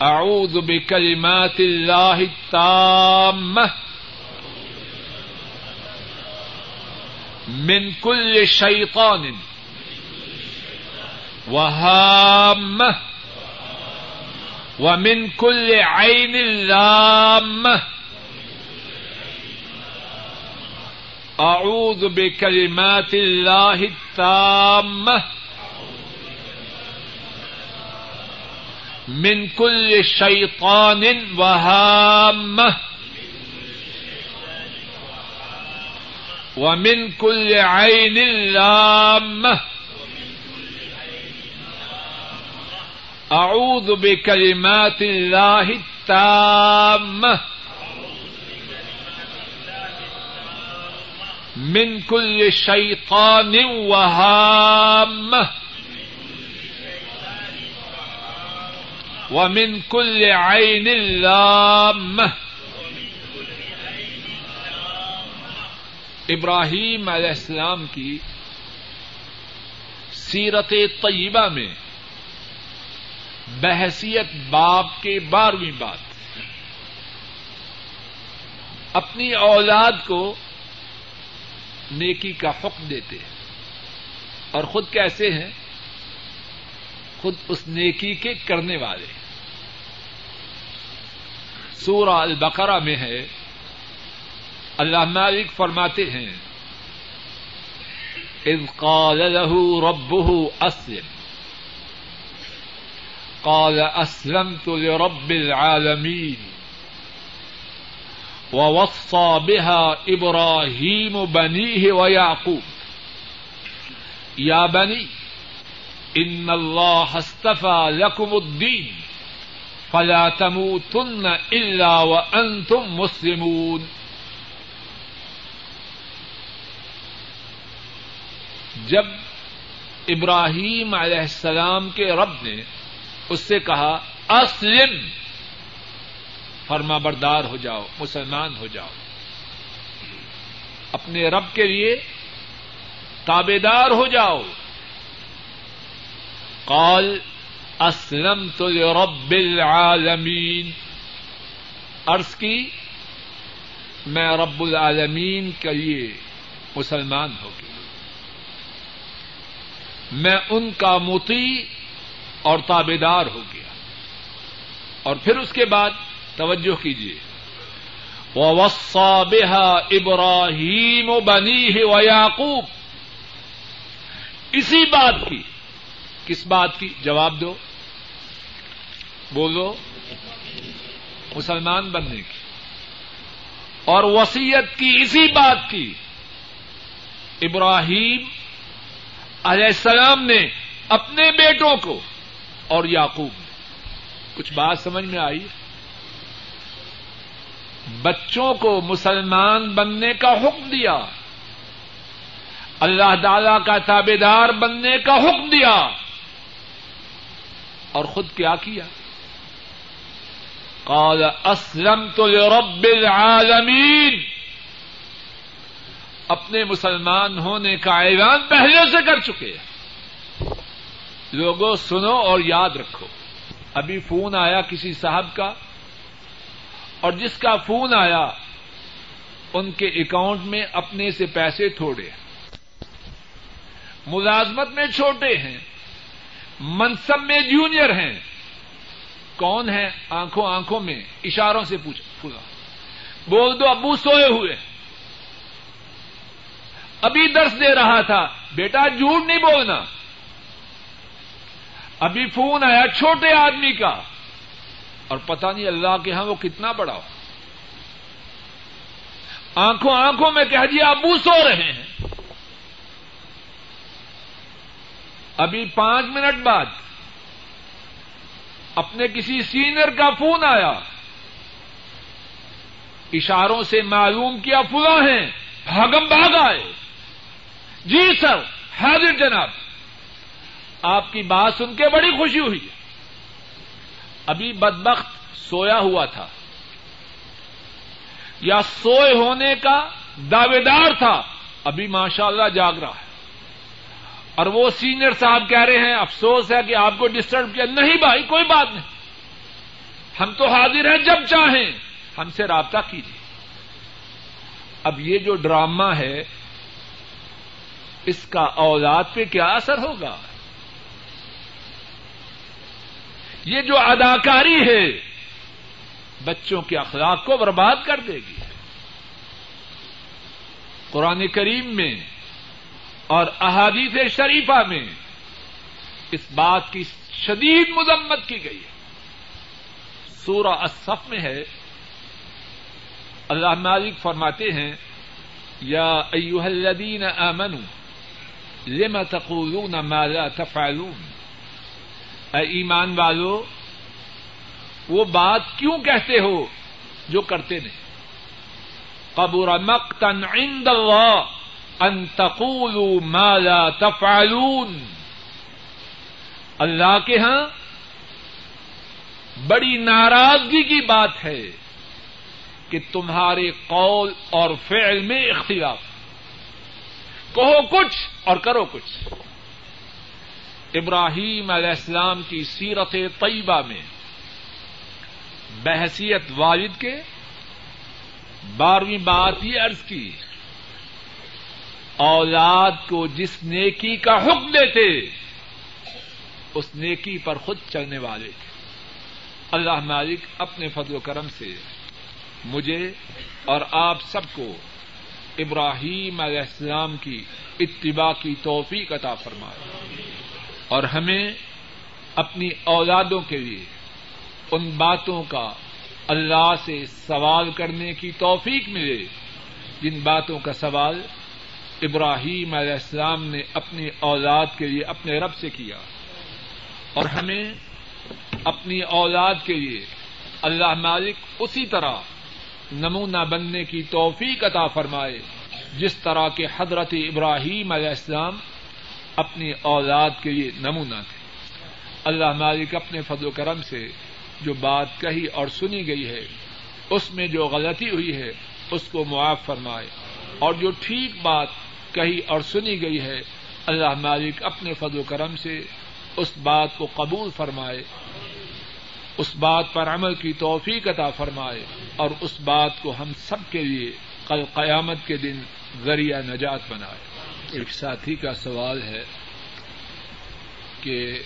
اعوذ بکلمات اللہ التامہ۔ من کل شیطان وهامة. ومن كل عين لامة. أعوذ بكلمات الله التامة. من كل شيطان وهامة. ومن كل عين لامة. اعوذ بکلمات اللہ التامة. من كل شيطان وهامة. ومن كل عين لامة. ابراہیم علیہ السلام کی سیرت طیبہ میں بحثیت باپ کے بارہویں بات اپنی اولاد کو نیکی کا حکم دیتے ہیں اور خود کیسے ہیں؟ خود اس نیکی کے کرنے والے سورہ البقرہ میں ہے اللہ مالک فرماتے ہیں، اذ قال له ربه اسلم۔ قال اسلمت لرب العالمين ووصى بها ابراهيم بنيه ويعقوب يا بني ان الله اصطفى لكم الدين فلا تموتن الا وانتم مسلمون۔ جب ابراہیم علیہ السلام کے رب نے اس سے کہا، اسلم، فرما بردار ہو جاؤ، مسلمان ہو جاؤ۔ اپنے رب کے لیے تابے دار ہو جاؤ۔ قال اسلم تو رب العالمین۔ عرض کی، میں رب العالمین کے لیے مسلمان ہو گیا۔ میں ان کا متی اور تابے دار ہو گیا۔ اور پھر اس کے بعد توجہ کیجیے وسا بےحا ابراہیم و بنی ہے و یعقوب اسی بات کی۔ کس بات کی؟ جواب دو۔ بولو۔ مسلمان بننے کی۔ اور وسیعت کی اسی بات کی۔ ابراہیم علیہ السلام نے اپنے بیٹوں کو اور یعقوب کچھ بات سمجھ میں آئی؟ بچوں کو مسلمان بننے کا حکم دیا۔ اللہ تعالی کا تابے دار بننے کا حکم دیا۔ اور خود کیا کیا؟ قال اسلمت لرب العالمین۔ اپنے مسلمان ہونے کا اعلان پہلے سے کر چکے لوگوں، سنو اور یاد رکھو۔ ابھی فون آیا کسی صاحب کا، اور جس کا فون آیا، ان کے اکاؤنٹ میں اپنے سے پیسے تھوڑے ملازمت میں چھوٹے ہیں، منصب میں جونیئر ہیں۔ کون ہے؟ آنکھوں آنکھوں میں، اشاروں سے پوچھ پورا بول دو، ابو سوئے ہوئے ہیں۔ ابھی درس دے رہا تھا۔ بیٹا، جھوٹ نہیں بولنا۔ ابھی فون آیا چھوٹے آدمی کا۔ اور پتہ نہیں اللہ کے ہاں وہ کتنا بڑا ہو۔ آنکھوں آنکھوں میں کہہ دیا، ابو سو رہے ہیں۔ ابھی پانچ منٹ بعد اپنے کسی سینئر کا فون آیا۔ اشاروں سے معلوم کیا فلا ہیں۔ بھاگم بھاگ آئے۔ جی سر، حاضر جناب۔ آپ کی بات سن کے بڑی خوشی ہوئی۔ ابھی بدبخت سویا ہوا تھا۔ یا سوئے ہونے کا دعوے دار تھا۔ ابھی ماشاء اللہ جاگ رہا ہے۔ اور وہ سینئر صاحب کہہ رہے ہیں، افسوس ہے کہ آپ کو ڈسٹرب کیا۔ نہیں بھائی، کوئی بات نہیں۔ ہم تو حاضر ہیں جب چاہیں۔ ہم سے رابطہ کیجیے۔ اب یہ جو ڈرامہ ہے اس کا اولاد پہ کیا اثر ہوگا؟ یہ جو اداکاری ہے، بچوں کے اخلاق کو برباد کر دے گی۔ قرآن کریم میں اور احادیث شریفہ میں اس بات کی شدید مذمت کی گئی ہے۔ سورہ اصف میں ہے۔ اللہ مالک فرماتے ہیں، یا ایوہ الذین آمنوا لم تقولون ما لا تفعلون؟ اے ایمان والو، وہ بات کیوں کہتے ہو جو کرتے نہیں؟ قبر مقتن عند اللہ ان تقولوا ما لا تفعلون۔ اللہ کے ہاں بڑی ناراضگی کی بات ہے کہ تمہارے قول اور فعل میں اختلاف۔ کہو کچھ اور کرو کچھ۔ ابراہیم علیہ السلام کی سیرت طیبہ میں بحثیت والد کے بارہویں بات یہ عرض کی، اولاد کو جس نیکی کا حکم دیتے، اس نیکی پر خود چلنے والے۔ تھے اللہ مالک اپنے فضل و کرم سے مجھے اور آپ سب کو ابراہیم علیہ السلام کی اتباع کی توفیق عطا فرمائے اور ہمیں اپنی اولادوں کے لیے ان باتوں کا اللہ سے سوال کرنے کی توفیق ملے، جن باتوں کا سوال ابراہیم علیہ السلام نے اپنی اولاد کے لیے اپنے رب سے کیا۔ اور ہمیں اپنی اولاد کے لیے اللہ مالک اسی طرح نمونہ بننے کی توفیق عطا فرمائے، جس طرح کے حضرت ابراہیم علیہ السلام اپنی اولاد کے لیے نمونہ تھے۔ اللہ مالک اپنے فضل و کرم سے جو بات کہی اور سنی گئی ہے، اس میں جو غلطی ہوئی ہے، اس کو معاف فرمائے۔ اور جو ٹھیک بات کہی اور سنی گئی ہے، اللہ مالک اپنے فضل و کرم سے اس بات کو قبول فرمائے۔ اس بات پر عمل کی توفیق عطا فرمائے اور اس بات کو ہم سب کے لیے کل قیامت کے دن ذریعہ نجات بنائے۔ ایک ساتھی کا سوال ہے کہ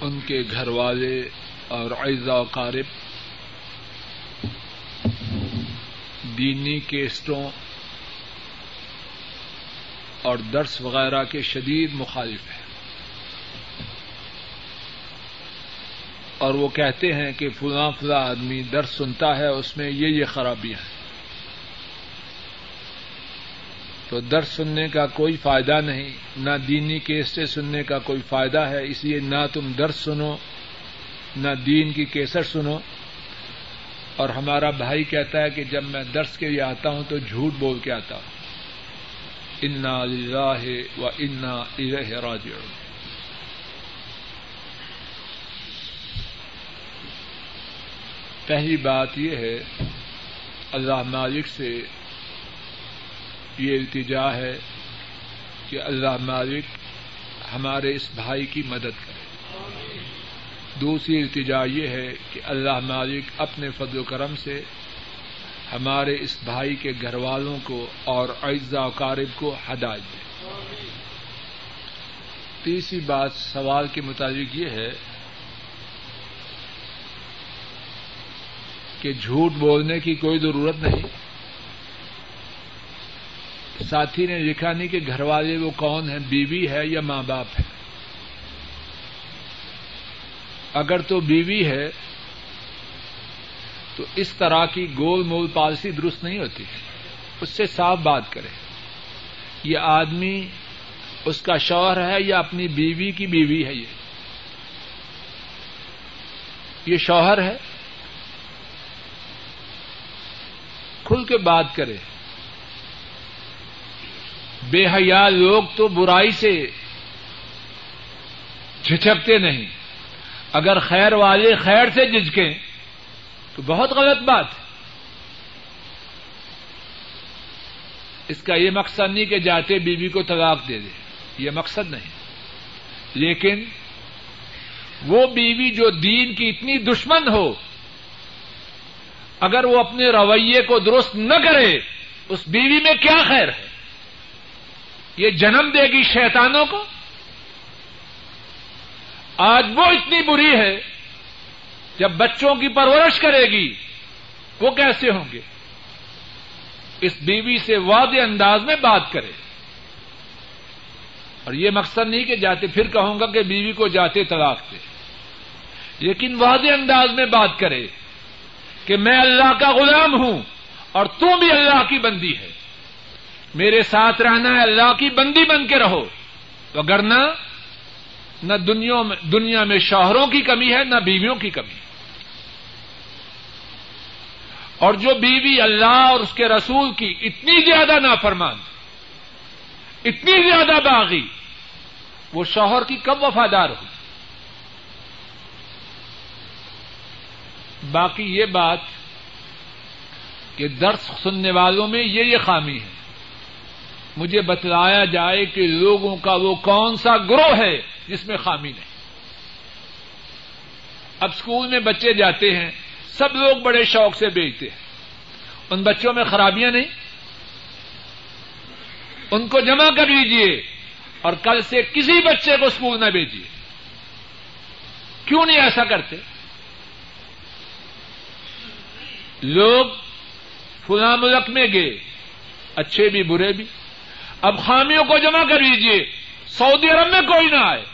ان کے گھر والے اور اعزا و قارب دینی کیسٹوں اور درس وغیرہ کے شدید مخالف ہیں۔ اور وہ کہتے ہیں کہ فلاں فلاں آدمی درس سنتا ہے، اس میں یہ یہ خرابیاں ہیں۔ تو درس سننے کا کوئی فائدہ نہیں، نہ دینی کیسٹیں سننے کا کوئی فائدہ ہے، اس لیے نہ تم درس سنو، نہ دین کی کیسٹ سنو۔ اور ہمارا بھائی کہتا ہے کہ جب میں درس کے لیے آتا ہوں تو جھوٹ بول کے آتا ہوں۔ انا لاہ و انا راج پہلی بات یہ ہے، اللہ مالک سے یہ التجا ہے کہ اللہ مالک ہمارے اس بھائی کی مدد کرے۔ دوسری التجا یہ ہے کہ اللہ مالک اپنے فضل و کرم سے ہمارے اس بھائی کے گھر والوں کو اور اعزا کارب کو ہدایت دے۔ تیسری بات سوال کے مطابق یہ ہے کہ جھوٹ بولنے کی کوئی ضرورت نہیں۔ ساتھی نے لکھا نہیں کہ گھر والے وہ کون ہیں، بیوی ہے یا ماں باپ ہے اگر تو بیوی ہے، تو اس طرح کی گول مول پالسی درست نہیں ہوتی۔ اس سے صاف بات کرے یہ آدمی اس کا شوہر ہے یا اپنی بیوی کی بیوی ہے یہ؟ یہ شوہر ہے۔ کھل کے بات کرے۔ بے حیا لوگ تو برائی سے جھجکتے نہیں۔ اگر خیر والے خیر سے جھجکیں تو بہت غلط بات ہے۔ اس کا یہ مقصد نہیں کہ جاتے بیوی کو طلاق دے دے، یہ مقصد نہیں۔ لیکن وہ بیوی جو دین کی اتنی دشمن ہو اگر وہ اپنے رویے کو درست نہ کرے، اس بیوی میں کیا خیر ہے؟ یہ جنم دے گی شیطانوں کو؟ آج وہ اتنی بری ہے، جب بچوں کی پرورش کرے گی، وہ کیسے ہوں گے؟ اس بیوی سے واضح انداز میں بات کرے۔ اور یہ مقصد نہیں کہ جاتے، پھر کہوں گا کہ بیوی کو جاتے طلاق دے۔ لیکن واضح انداز میں بات کرے۔ کہ میں اللہ کا غلام ہوں اور تم بھی اللہ کی بندی ہے۔ میرے ساتھ رہنا ہے اللہ کی بندی بن کے رہو۔ وگرنہ نہ دنیا میں شوہروں کی کمی ہے، نہ بیویوں کی کمی۔ ہے اور جو بیوی اللہ اور اس کے رسول کی اتنی زیادہ نافرمان، اتنی زیادہ باغی، وہ شوہر کی کب وفادار ہو؟ باقی یہ بات کہ درس سننے والوں میں یہ یہ خامی ہے۔ مجھے بتلایا جائے کہ لوگوں کا وہ کون سا گروہ ہے جس میں خامی نہیں۔ اب اسکول میں بچے جاتے ہیں، سب لوگ بڑے شوق سے بیچتے ہیں۔ ان بچوں میں خرابیاں نہیں۔ ان کو جمع کر لیجیے اور کل سے کسی بچے کو اسکول نہ بھیجیے کیوں نہیں ایسا کرتے؟ لوگ فلاں ملک میں گئے، اچھے بھی، برے بھی۔ اب خامیوں کو جمع کر لیجیے سعودی عرب میں کوئی نہ آئے۔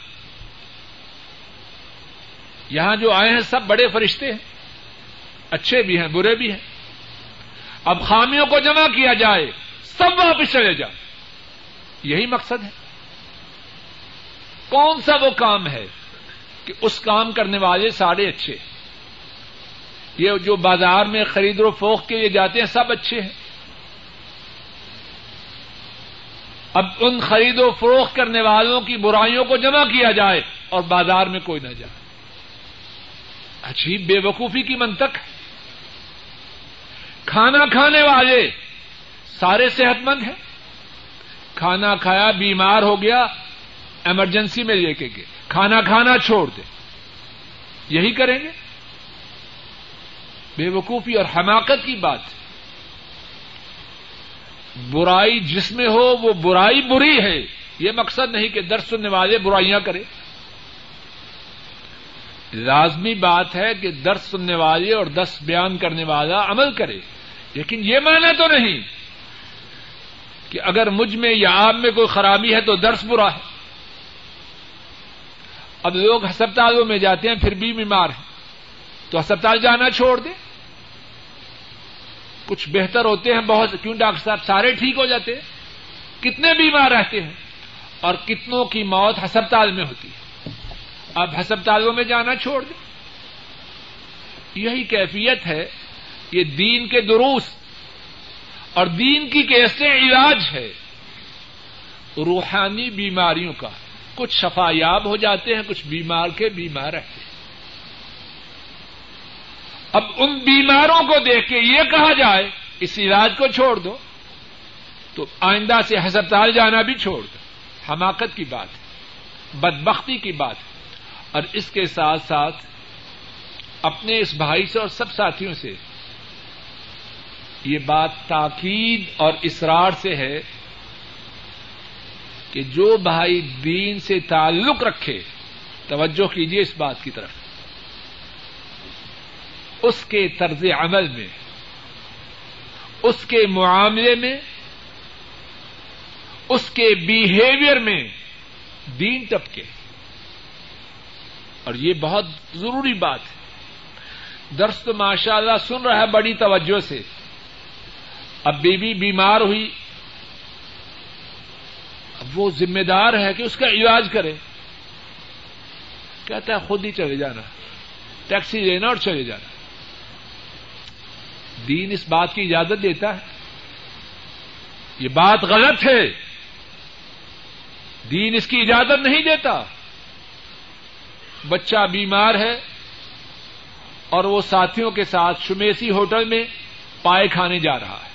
یہاں جو آئے ہیں، سب بڑے فرشتے ہیں۔ اچھے بھی ہیں، برے بھی ہیں۔ اب خامیوں کو جمع کیا جائے، سب واپس چلے جائے یہی مقصد ہے۔ کون سا وہ کام ہے کہ اس کام کرنے والے سارے اچھے ہیں؟ یہ جو بازار میں خرید و فوق کے لیے جاتے ہیں، سب اچھے ہیں۔ اب ان خرید و فروخت کرنے والوں کی برائیوں کو جمع کیا جائے اور بازار میں کوئی نہ جائے۔ عجیب بے وقوفی کی منتق ہے۔ کھانا کھانے والے سارے صحت مند ہیں۔ کھانا کھایا، بیمار ہو گیا ایمرجنسی میں لے کے گئے۔ کھانا کھانا چھوڑ دے۔ یہی کریں گے؟ بے وقوفی اور حماقت کی بات برائی جس میں ہو وہ برائی بری ہے یہ مقصد نہیں کہ درس سننے والے برائیاں کرے لازمی بات ہے کہ درس سننے والے اور دس بیان کرنے والا عمل کرے لیکن یہ معنی تو نہیں کہ اگر مجھ میں یا آپ میں کوئی خرابی ہے تو درس برا ہے اب لوگ ہسپتالوں میں جاتے ہیں پھر بھی بیمار ہیں تو ہسپتال جانا چھوڑ دیں کچھ بہتر ہوتے ہیں بہت، کیوں ڈاکٹر صاحب سارے ٹھیک ہو جاتے ہیں؟ کتنے بیمار رہتے ہیں؟ اور کتنوں کی موت ہسپتال میں ہوتی ہے؟ اب ہسپتالوں میں جانا چھوڑ دیں۔ یہی کیفیت ہے، یہ دین کے دروس۔ اور دین کی کیسے علاج ہے۔ روحانی بیماریوں کا کچھ شفا یاب ہو جاتے ہیں، کچھ بیمار کے بیمار رہتے ہیں۔ اب ان بیماروں کو دیکھ کے یہ کہا جائے، اس علاج کو چھوڑ دو۔ تو آئندہ سے ہسپتال جانا بھی چھوڑ دو۔ حماقت کی بات ہے، بدبختی کی بات ہے۔ اور اس کے ساتھ ساتھ اپنے اس بھائی سے اور سب ساتھیوں سے یہ بات تاکید اور اسرار سے ہے کہ جو بھائی دین سے تعلق رکھے، توجہ کیجیے اس بات کی طرف۔ اس کے طرز عمل میں، اس کے معاملے میں، اس کے بیہیویئر میں دین ٹپکے۔ اور یہ بہت ضروری بات ہے۔ درس تو ماشاء اللہ سن رہا ہے بڑی توجہ سے۔ اب بیوی بیمار ہوئی۔ اب وہ ذمہ دار ہے کہ اس کا علاج کرے۔ کہتا ہے خود ہی چلے جانا۔ ٹیکسی لینا اور چلے جانا۔ دین اس بات کی اجازت دیتا ہے۔ یہ بات غلط ہے۔ دین اس کی اجازت نہیں دیتا۔ بچہ بیمار ہے اور وہ ساتھیوں کے ساتھ شمیسی ہوٹل میں پائے کھانے جا رہا ہے۔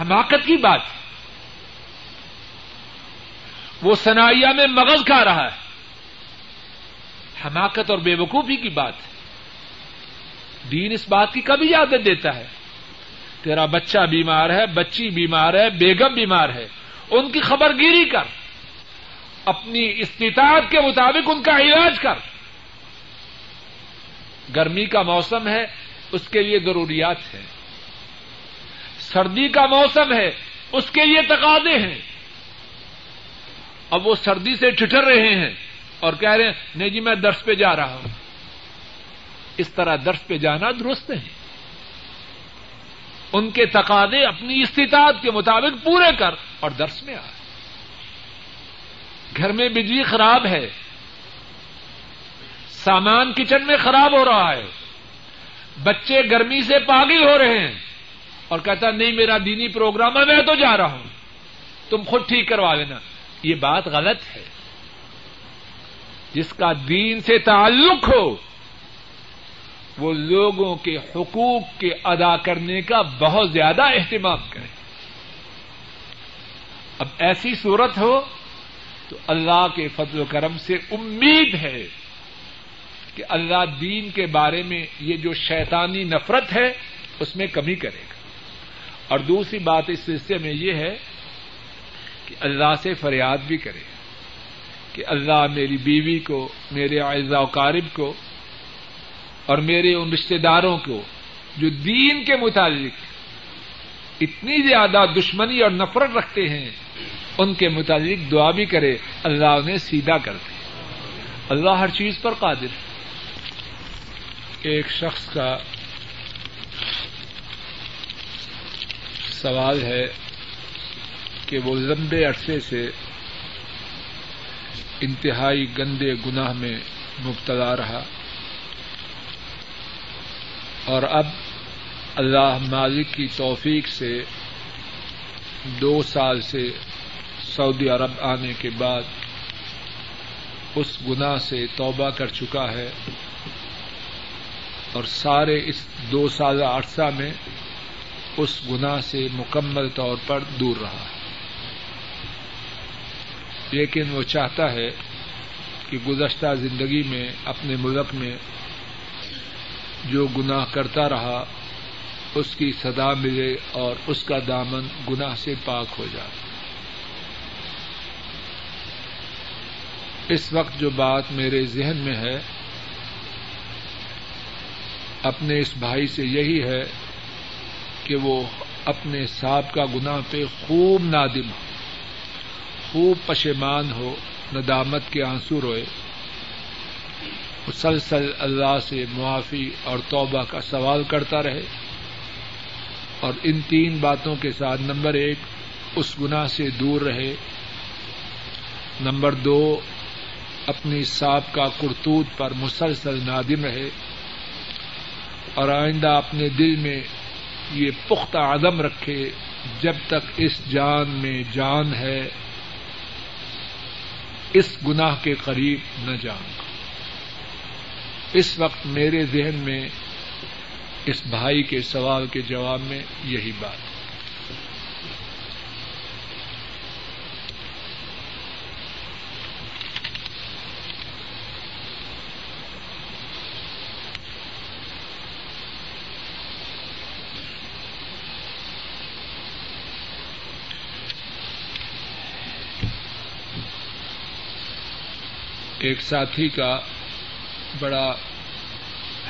حماقت کی بات۔ وہ سنائیا میں مغز کھا رہا ہے۔ حماقت اور بے وقوفی کی بات۔ ہے دین اس بات کی کبھی عادت دیتا ہے۔ تیرا بچہ بیمار ہے، بچی بیمار ہے، بیگم بیمار ہے، ان کی خبر گیری کر۔ اپنی استطاعت کے مطابق ان کا علاج کر۔ گرمی کا موسم ہے، اس کے لیے ضروریات ہیں۔ سردی کا موسم ہے، اس کے لیے تقاضے ہیں۔ اب وہ سردی سے ٹھٹر رہے ہیں اور کہہ رہے ہیں، نہیں جی میں درس پہ جا رہا ہوں۔ اس طرح درس پہ جانا درست ہے۔ ان کے تقاضے اپنی استطاعت کے مطابق پورے کر اور درس میں آ۔ گھر میں بجلی خراب ہے۔ سامان کچن میں خراب ہو رہا ہے۔ بچے گرمی سے پاگل ہو رہے ہیں۔ اور کہتا نہیں، میرا دینی پروگرام ہے، میں تو جا رہا ہوں۔ تم خود ٹھیک کروا لینا۔ یہ بات غلط ہے۔ جس کا دین سے تعلق ہو وہ لوگوں کے حقوق کے ادا کرنے کا بہت زیادہ اہتمام کرے۔ اب ایسی صورت ہو تو اللہ کے فضل و کرم سے امید ہے کہ اللہ دین کے بارے میں یہ جو شیطانی نفرت ہے، اس میں کمی کرے گا۔ اور دوسری بات اس سلسلے میں یہ ہے کہ اللہ سے فریاد بھی کرے کہ اللہ میری بیوی کو، میرے اعزا و قارب کو اور میرے ان رشتے داروں کو جو دین کے متعلق اتنی زیادہ دشمنی اور نفرت رکھتے ہیں، ان کے متعلق دعا بھی کرے، اللہ انہیں سیدھا کر دے۔ اللہ ہر چیز پر قادر ہے۔ ایک شخص کا سوال ہے کہ وہ لمبے عرصے سے انتہائی گندے گناہ میں مبتلا رہا۔ اور اب اللہ مالک کی توفیق سے دو سال سے سعودی عرب آنے کے بعد اس گناہ سے توبہ کر چکا ہے اور سارے اس دو سال عرصہ میں اس گناہ سے مکمل طور پر دور رہا ہے۔ لیکن وہ چاہتا ہے کہ گزشتہ زندگی میں اپنے ملک میں جو گناہ کرتا رہا، اس کی سدا ملے اور اس کا دامن گناہ سے پاک ہو جائے۔ اس وقت جو بات میرے ذہن میں ہے، اپنے اس بھائی سے یہی ہے کہ وہ اپنے سانپ کا گناہ پہ خوب نادم ہو، خوب پشیمان ہو، ندامت کے آنسو روئے۔ مسلسل اللہ سے معافی اور توبہ کا سوال کرتا رہے اور ان تین باتوں کے ساتھ نمبر ایک، اس گناہ سے دور رہے۔ نمبر دو، اپنی سانپ کا کرتوت پر مسلسل نادم رہے۔ اور آئندہ اپنے دل میں یہ پختہ عدم رکھے، جب تک اس جان میں جان ہے، اس گناہ کے قریب نہ جان۔ اس وقت میرے ذہن میں، اس بھائی کے سوال کے جواب میں یہی بات۔ ہے ایک ساتھی کا بڑا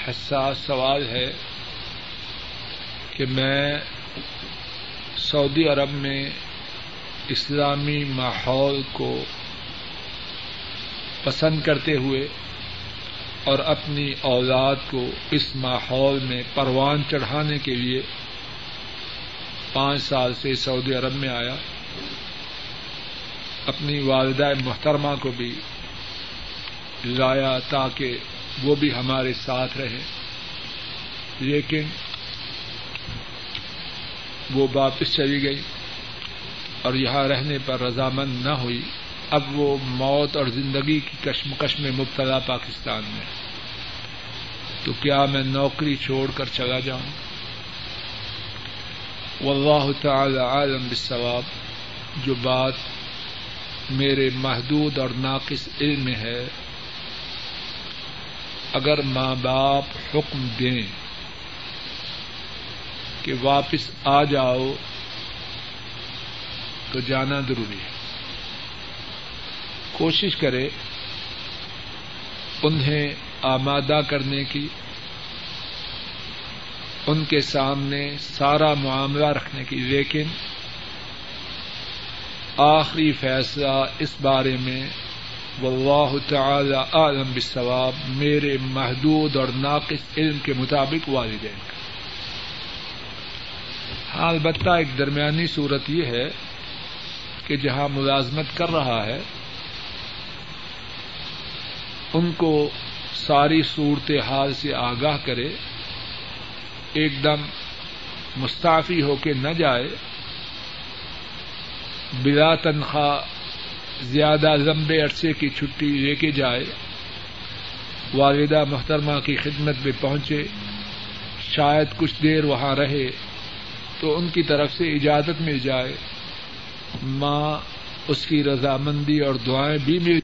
حساس سوال ہے کہ میں سعودی عرب میں اسلامی ماحول کو پسند کرتے ہوئے اور اپنی اولاد کو اس ماحول میں پروان چڑھانے کے لیے پانچ سال سے سعودی عرب میں آیا، اپنی والدہ محترمہ کو بھی لایا تاکہ وہ بھی ہمارے ساتھ رہے۔ لیکن وہ واپس چلی گئی اور یہاں رہنے پر رضامند نہ ہوئی۔ اب وہ موت اور زندگی کی کشمکش میں مبتلا پاکستان میں۔ تو کیا میں نوکری چھوڑ کر چلا جاؤں؟ واللہ تعالی عالم بالثواب جو بات میرے محدود اور ناقص علم میں ہے اگر ماں باپ حکم دیں کہ واپس آ جاؤ، تو جانا ضروری ہے۔ کوشش کرے انہیں آمادہ کرنے کی، ان کے سامنے سارا معاملہ رکھنے کی۔ لیکن آخری فیصلہ اس بارے میں واللہ تعالی عالم بالثواب، میرے محدود اور ناقص علم کے مطابق والدین کا۔ ہاں البتہ ایک درمیانی صورت یہ ہے کہ جہاں ملازمت کر رہا ہے، ان کو ساری صورت حال سے آگاہ کرے، ایک دم مستعفی ہو کے نہ جائے، بلا تنخواہ زیادہ لمبے عرصے کی چھٹی لے کے جائے، والدہ محترمہ کی خدمت میں پہنچے، شاید کچھ دیر وہاں رہے تو ان کی طرف سے اجازت مل جائے۔ ماں، اس کی رضامندی اور دعائیں بھی مل